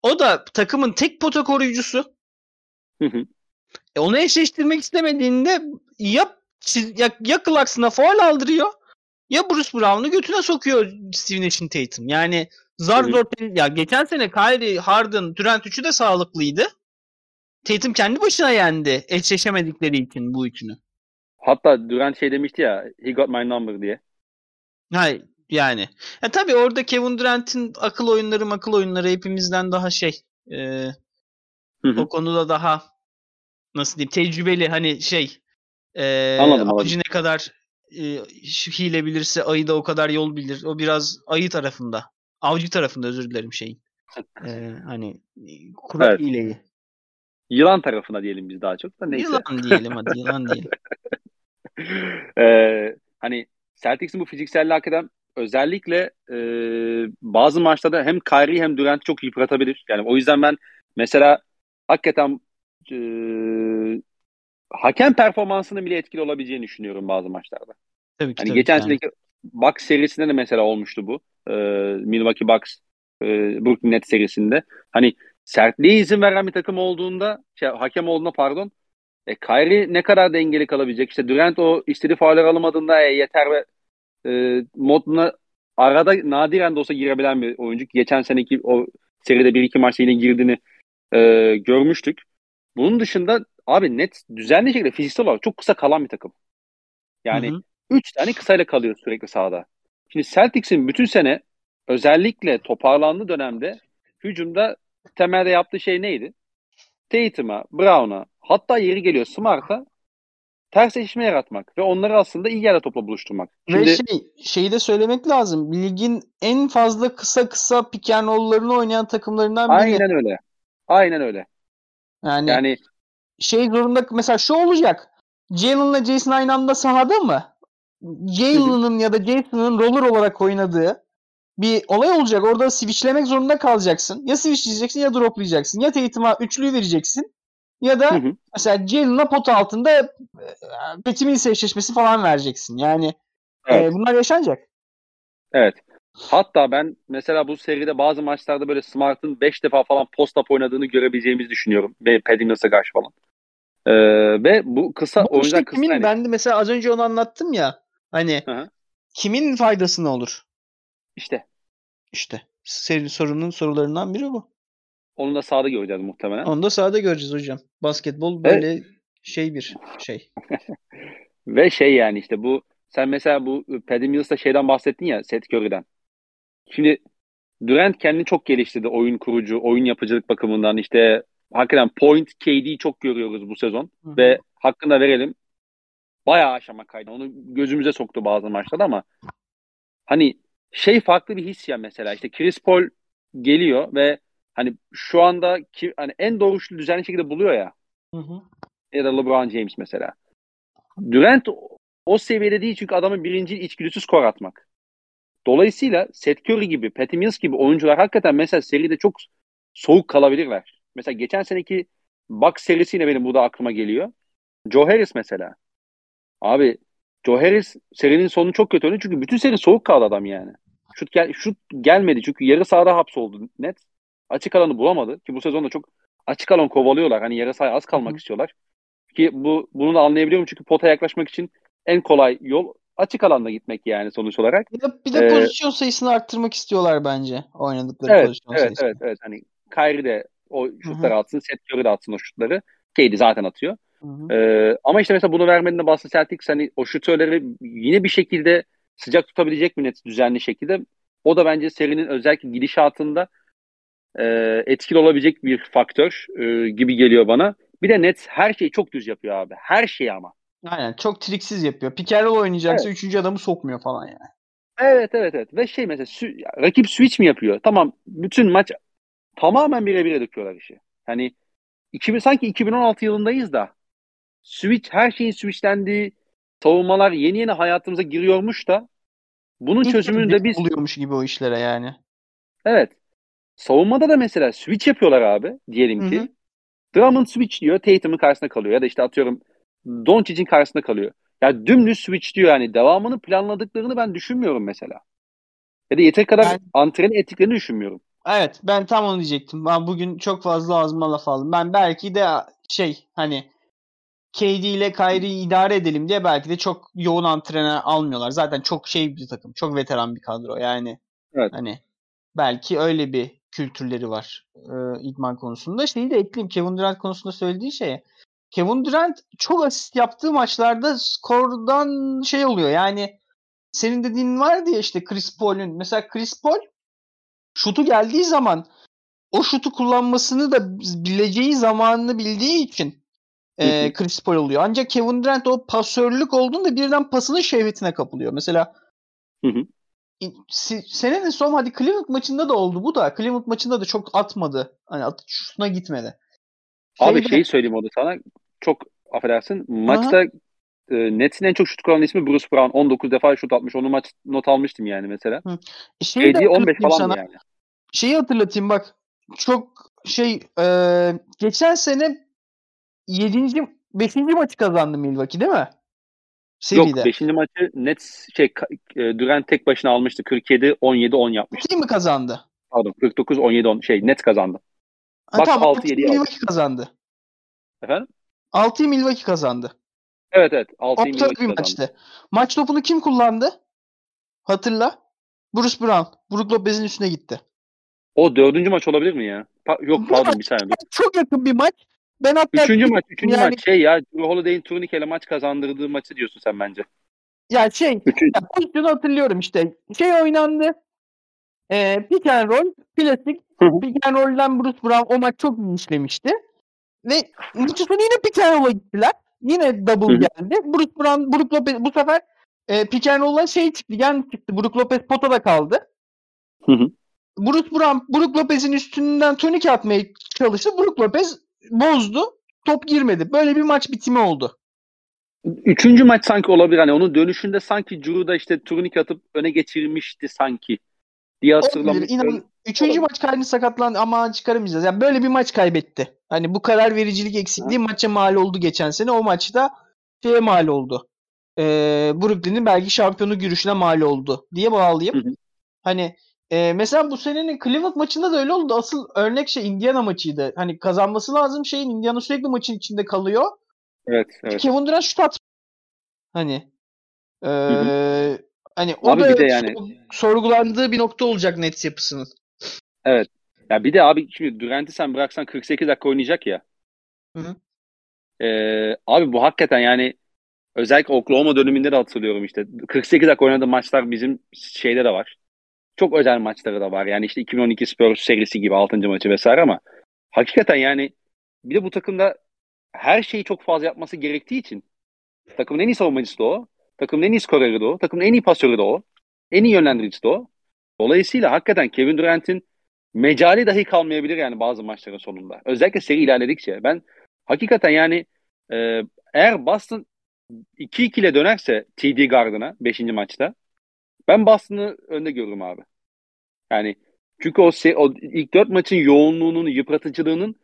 O da takımın tek pota koruyucusu. Hı hı. E onu eşleştirmek istemediğinde ya, ya, ya Clarkson'a foul aldırıyor ya Bruce Brown'u götüne sokuyor Steven Nash'in Tatum. Yani zar zor ya geçen sene Kyrie, Harden, Durant üçü de sağlıklıydı. Tatum kendi başına yendi eşleşemedikleri için bu üçünü. Hatta Durant şey demişti ya he got my number diye. Hayır yani. Ya tabii orada Kevin Durant'in akıl oyunları akıl oyunları hepimizden daha şey e, o konuda daha nasıl diyeyim tecrübeli hani şey e, anladım, anladım. ne kadar e, hile bilirse ayı da o kadar yol bilir. O biraz ayı tarafında. Avcı tarafında özür dilerim şeyin. e, hani kurak evet. hileyi. Yılan tarafına diyelim biz daha çok da neyse. Yılan diyelim hadi yılan diyelim. <laughs> <laughs> ee, hani Celtics'in bu fizikselliği hakikaten özellikle e, bazı maçlarda hem Kyrie hem Durant çok yıpratabilir. Yani o yüzden ben mesela hakikaten e, hakem performansının bile etkili olabileceğini düşünüyorum bazı maçlarda. Tabii ki, hani tabii geçen seneki yani. Bucks serisinde de mesela olmuştu bu. E, Milwaukee Bucks e, Brooklyn Nets serisinde. Hani sertliğe izin veren bir takım olduğunda, şey, hakem olduğunda pardon, e, Kyrie ne kadar dengeli kalabilecek? İşte Durant o istediği fauller alamadığında e, yeter ve e, moduna arada nadiren de olsa girebilen bir oyuncu. Geçen seneki o seride bir iki maçta yine girdiğini e, görmüştük. Bunun dışında abi net düzenli şekilde fiziksel olarak çok kısa kalan bir takım. Yani 3 tane kısayla kalıyor sürekli sahada. Şimdi Celtics'in bütün sene özellikle toparlandığı dönemde hücumda temelde yaptığı şey neydi? Tatum'a, Brown'a hatta yeri geliyor Smart'a ters eşleşme yaratmak ve onları aslında iyi yerde topla buluşturmak. Şimdi... Ve şey, şeyi de söylemek lazım. Ligin en fazla kısa kısa and oynayan takımlarından biri. Aynen öyle. Aynen öyle. Yani, yani şey zorunda mesela şu olacak. Jalen'la Jason aynı anda sahada mı? Jalen'ın ya da Jason'ın roller olarak oynadığı bir olay olacak. Orada switchlemek zorunda kalacaksın. Ya switchleyeceksin ya droplayacaksın. Ya Tatum'a üçlüyü vereceksin. Ya da hı hı. mesela Jalen'a pot altında e, Patty Mills eşleşmesi falan vereceksin. Yani e, evet. e, bunlar yaşanacak. Evet. Hatta ben mesela bu seride bazı maçlarda böyle Smart'ın 5 defa falan post-up oynadığını görebileceğimizi düşünüyorum. Ve Mills'a karşı falan. Ee, ve bu kısa bu oyuncular kısa. Hani... Ben de mesela az önce onu anlattım ya. Hani Hı-hı. kimin faydasına olur? İşte. İşte. Senin sorunun sorularından biri bu. Onu da sahada göreceğiz muhtemelen. Onu da sahada göreceğiz hocam. Basketbol böyle evet. şey bir şey. <laughs> Ve şey yani işte bu sen mesela bu Paddy Mills'ta şeyden bahsettin ya Seth Curry'den. Şimdi Durant kendini çok geliştirdi oyun kurucu, oyun yapıcılık bakımından işte hakikaten point KD'yi çok görüyoruz bu sezon Hı-hı. ve hakkında verelim. Bayağı aşama kaydı. Onu gözümüze soktu bazı maçlarda ama hani şey farklı bir his ya mesela işte Chris Paul geliyor ve hani şu anda ki hani en doğru düzenli şekilde buluyor ya. Hı hı. Ya da LeBron James mesela. Durant o seviyede değil çünkü adamın birinci içgüdüsü skor atmak. Dolayısıyla Seth Curry gibi, Patty Mills gibi oyuncular hakikaten mesela seride çok soğuk kalabilirler. Mesela geçen seneki Bucks serisiyle benim burada aklıma geliyor. Joe Harris mesela. Abi Joe Harris serinin sonu çok kötü oldu çünkü bütün seri soğuk kaldı adam yani. Şut, gel, şut gelmedi çünkü yarı sahada hapsoldu net. Açık alanı bulamadı ki bu sezonda çok açık alan kovalıyorlar. Hani yarı sahaya az kalmak Hı-hı. istiyorlar. Ki bu bunu da anlayabiliyorum çünkü pota yaklaşmak için en kolay yol açık alanda gitmek yani sonuç olarak. Bir de, bir de ee, pozisyon sayısını arttırmak istiyorlar bence oynadıkları evet, pozisyon evet, sayısını. Evet evet hani Kyrie de o şutları Hı-hı. atsın, Seth Curry de atsın o şutları. KD zaten atıyor. Ee, ama işte mesela bunu vermediğinde Boston Celtics hani o şutörleri yine bir şekilde sıcak tutabilecek mi net düzenli şekilde? O da bence serinin özellikle gidişatında e, etkili olabilecek bir faktör e, gibi geliyor bana. Bir de net her şeyi çok düz yapıyor abi. Her şeyi ama. Aynen çok triksiz yapıyor. Pikerrol oynayacaksa evet. üçüncü adamı sokmuyor falan yani. Evet evet evet. Ve şey mesela rakip switch mi yapıyor? Tamam bütün maç tamamen birebire döküyorlar işi. Hani 2000, sanki 2016 yılındayız da switch her şeyin switchlendiği savunmalar yeni yeni hayatımıza giriyormuş da bunun çözümünü de biz buluyormuş gibi o işlere yani. Evet. Savunmada da mesela switch yapıyorlar abi diyelim ki. Hı hı. Drummond switch diyor Tatum'un karşısında kalıyor ya da işte atıyorum Doncic'in karşısında kalıyor. Ya dümdüz switch diyor yani devamını planladıklarını ben düşünmüyorum mesela. Ya da yeteri kadar ben... antrenman ettiklerini düşünmüyorum. Evet ben tam onu diyecektim. Ben bugün çok fazla ağzıma laf aldım. Ben belki de şey hani KD ile Kyrie'yi idare edelim diye belki de çok yoğun antrenör almıyorlar. Zaten çok şey bir takım. Çok veteran bir kadro. Yani evet. hani belki öyle bir kültürleri var e, idman konusunda. Şeyi de ekleyeyim. Kevin Durant konusunda söylediği şeye. Kevin Durant çok asist yaptığı maçlarda skordan şey oluyor. Yani senin dediğin vardı ya işte Chris Paul'ün. Mesela Chris Paul şutu geldiği zaman o şutu kullanmasını da bileceği zamanını bildiği için e, Chris Paul oluyor. Ancak Kevin Durant o pasörlük olduğunda birden pasının şehvetine kapılıyor. Mesela hı hı. senenin son hadi Cleveland maçında da oldu bu da. Cleveland maçında da çok atmadı. Hani at, şutuna gitmedi. Abi Şeyde... şeyi söyleyeyim orada sana. Çok affedersin. Maçta e, Nets'in en çok şut kullanan ismi Bruce Brown. 19 defa şut atmış. Onu maç not almıştım yani mesela. Hı. Şeyi de 15 falan sana. yani. Şeyi hatırlatayım bak. Çok şey e, geçen sene 7. 5. maçı kazandı Milwaukee değil mi? Seride. Yok 5. maçı net şey e, Durant tek başına almıştı. 47 17 10 yapmıştı. Kim mi kazandı? Pardon 49 17 10 şey net kazandı. Ha, Bak tamam, 6 7 Milwaukee kazandı. Efendim? 6'yı Milwaukee kazandı. Evet evet 6'yı Milwaukee bir kazandı. Maçtı. Maç topunu kim kullandı? Hatırla. Bruce Brown. Brook Lopez'in üstüne gitti. O dördüncü maç olabilir mi ya? Pa- yok pardon bir saniye. Çok yakın bir maç. Ben hatta üçüncü maç, üçüncü yani, maç şey ya Drew Holiday'in turnikeyle maç kazandırdığı maçı diyorsun sen bence. Ya şey, ya pozisyonu hatırlıyorum işte. Şey oynandı. E, pick and roll, klasik. pick and roll'den Bruce Brown o maç çok iyi işlemişti. Ve maçı sonu yine pick and roll'a gittiler. Yine double geldi. Bruce Brown, Brook Lopez bu sefer e, pick and roll'dan şey çıktı, yan çıktı. Brook Lopez potada kaldı. Hı hı. Bruce Brown, Brook Lopez'in üstünden tonik atmaya çalıştı. Brook Lopez bozdu. Top girmedi. Böyle bir maç bitimi oldu. Üçüncü maç sanki olabilir. Hani onun dönüşünde sanki Drew da işte turnik atıp öne geçirmişti sanki diye hatırlamıştım. İnan, üçüncü maç kaybını sakatlandı ama çıkaramayacağız. Yani böyle bir maç kaybetti. Hani bu karar vericilik eksikliği ha. maça mal oldu geçen sene. O maçta şeye mal oldu. Ee, Brooklyn'in belki şampiyonu görüşüne mal oldu diye bağlayayım. Hı hı. Hani e, mesela bu senenin Cleveland maçında da öyle oldu. Asıl örnek şey Indiana maçıydı. Hani kazanması lazım şeyin Indiana sürekli maçın içinde kalıyor. Evet, evet. Kevin Durant şut at. Hani e, Hani o abi da bir de yani sorgulandığı bir nokta olacak Nets yapısının. Evet. Ya bir de abi şimdi Durant'i sen bıraksan 48 dakika oynayacak ya. Hı hı. Ee, abi bu hakikaten yani özellikle Oklahoma döneminde de hatırlıyorum işte 48 dakika oynadığı maçlar bizim şeyde de var. Çok özel maçları da var. Yani işte 2012 Spurs serisi gibi 6. maçı vesaire ama hakikaten yani bir de bu takımda her şeyi çok fazla yapması gerektiği için takımın en iyi savunmacısı da o. Takımın en iyi skoreri de o. Takımın en iyi pasörü de o. En iyi yönlendiricisi de o. Dolayısıyla hakikaten Kevin Durant'in mecali dahi kalmayabilir yani bazı maçların sonunda. Özellikle seri ilerledikçe. Ben hakikaten yani e, eğer Boston 2-2 ile dönerse TD Garden'a 5. maçta ben Boston'ı önde görürüm abi. Yani çünkü o, o ilk 4 maçın yoğunluğunun, yıpratıcılığının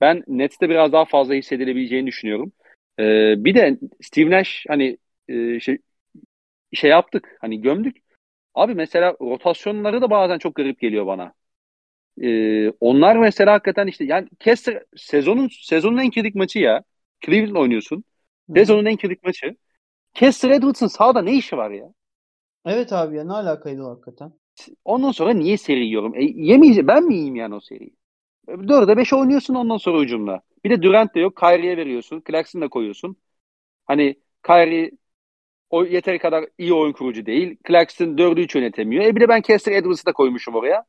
ben Nets'te biraz daha fazla hissedilebileceğini düşünüyorum. Ee, bir de Steve Nash hani e, şey, şey yaptık hani gömdük. Abi mesela rotasyonları da bazen çok garip geliyor bana. Ee, onlar mesela hakikaten işte yani Kessler sezonun sezonun en kritik maçı ya. Cleveland oynuyorsun. Sezonun en kritik maçı. Kessler Edwards'ın sağda ne işi var ya? Evet abi ya ne alakaydı o hakikaten? Ondan sonra niye seri yiyorum? E, yemeyeceğim. Ben mi yiyeyim yani o seriyi? 4'e 5 oynuyorsun ondan sonra hücumda. Bir de Durant de yok. Kyrie'ye veriyorsun. Clarkson da koyuyorsun. Hani Kyrie o yeteri kadar iyi oyun kurucu değil. Clarkson 4'ü hiç yönetemiyor. E bir de ben Kessler Edwards'ı da koymuşum oraya.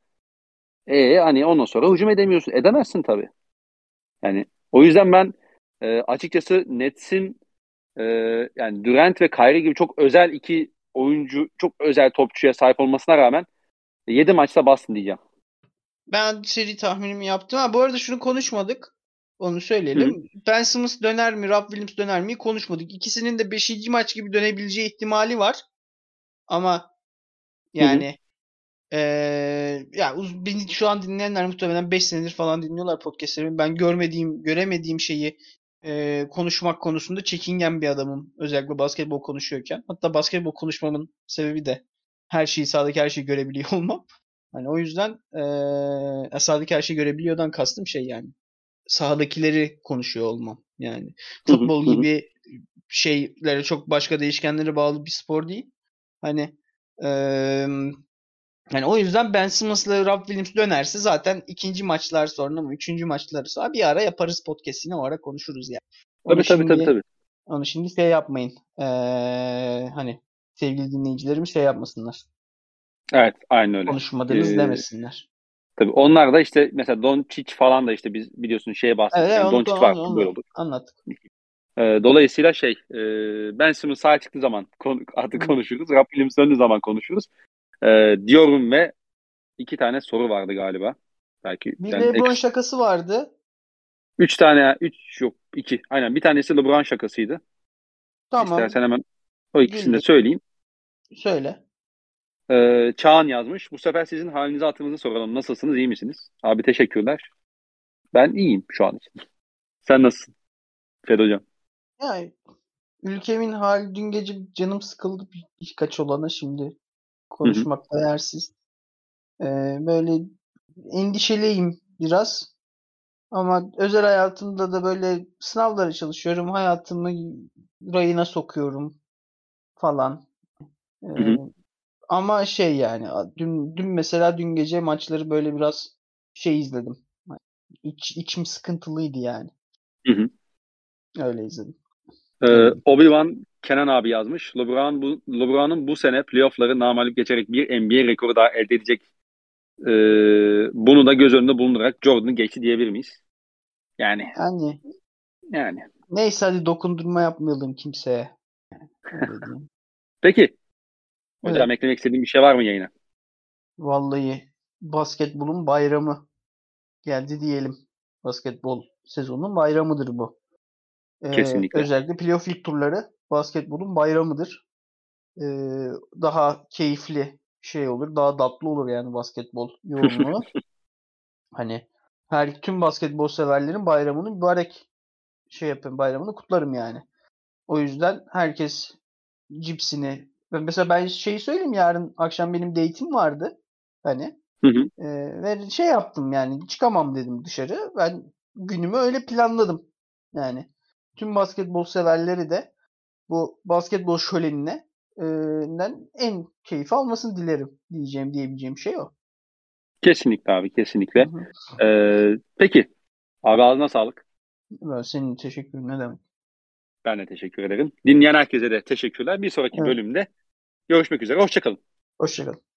E hani ondan sonra hücum edemiyorsun. Edemezsin tabii. Yani o yüzden ben e, açıkçası Nets'in e, yani Durant ve Kyrie gibi çok özel iki oyuncu, çok özel topçuya sahip olmasına rağmen 7 maçta bastın diyeceğim. Ben seri tahminimi yaptım. Ha, bu arada şunu konuşmadık. Onu söyleyelim. Hı. Ben Simmons döner mi, Rob Williams döner mi konuşmadık. İkisinin de 5. maç gibi dönebileceği ihtimali var. Ama yani ee, ya beni şu an dinleyenler muhtemelen 5 senedir falan dinliyorlar podcastlerimi. Ben görmediğim, göremediğim şeyi e, konuşmak konusunda çekingen bir adamım. Özellikle basketbol konuşuyorken. Hatta basketbol konuşmamın sebebi de her şeyi sahadaki her şeyi görebiliyor <laughs> olmam. Hani o yüzden e, sahadaki her şeyi görebiliyordan kastım şey yani. Sahadakileri konuşuyor olmam. Yani futbol gibi şeylere çok başka değişkenlere bağlı bir spor değil. Hani e, yani o yüzden Ben Simmons'la Rob Williams dönerse zaten ikinci maçlar sonra mı üçüncü maçlar sonra bir ara yaparız podcast'ini o ara konuşuruz yani. Onu tabii şimdi, tabii tabii. Onu şimdi şey yapmayın. Ee, hani sevgili dinleyicilerimiz şey yapmasınlar. Evet aynen öyle. Konuşmadınız ee, demesinler. Tabii onlar da işte mesela Doncic falan da işte biz biliyorsun şeye bahsettik. Evet, yani Doncic var onu, böyle olur. Anlattık. Ee, dolayısıyla şey e, Ben Simmons sağ çıktığı zaman konu, artık konuşuruz. Rob Williams döndüğü zaman konuşuruz. E, diyorum ve iki tane soru vardı galiba. Belki bir yani LeBron ek... şakası vardı. Üç tane, üç yok iki. Aynen bir tanesi LeBron şakasıydı. Tamam. İstersen hemen o ikisini de söyleyeyim. Söyle. Ee, Çağan yazmış. Bu sefer sizin halinizi hatırınızı soralım. Nasılsınız? iyi misiniz? Abi teşekkürler. Ben iyiyim şu an için. Sen nasılsın? Fed hocam. Yani ülkemin hali dün gece canım sıkıldı birkaç olana şimdi konuşmakta Hı-hı. yersiz. Ee, böyle endişeliyim biraz. Ama özel hayatımda da böyle sınavlara çalışıyorum. Hayatımı rayına sokuyorum falan. Ee, ama şey yani dün dün mesela dün gece maçları böyle biraz şey izledim. İç, içim sıkıntılıydı yani. Hı hı. Öyle izledim. Ee, Obi-Wan Kenan abi yazmış. LeBron bu, LeBron'un bu sene playoff'ları namalip geçerek bir NBA rekoru daha elde edecek. Ee, bunu da göz önünde bulundurarak Jordan'ı geçti diyebilir miyiz? Yani. Yani. Yani. Neyse hadi dokundurma yapmayalım kimseye. Peki. <laughs> Hocam evet. eklemek istediğin bir şey var mı yayına? Vallahi basketbolun bayramı geldi diyelim. Basketbol sezonunun bayramıdır bu. Ee, Kesinlikle. Özellikle playoff ilk turları basketbolun bayramıdır. Ee, daha keyifli şey olur. Daha tatlı olur yani basketbol yoğunluğu. <laughs> hani her tüm basketbol severlerin bayramını mübarek şey yapın bayramını kutlarım yani. O yüzden herkes cipsini mesela ben şeyi söyleyeyim yarın akşam benim date'im vardı. Hani hı hı. E, ve şey yaptım yani çıkamam dedim dışarı. Ben günümü öyle planladım. Yani tüm basketbol severleri de bu basketbol şölenine en keyif almasını dilerim diyeceğim diyebileceğim şey o. Kesinlikle abi kesinlikle. Ee, peki abi ağzına sağlık. Ben senin teşekkür ne demek. Ben de teşekkür ederim. Dinleyen herkese de teşekkürler. Bir sonraki evet. bölümde görüşmek üzere. Hoşçakalın. Hoşçakalın.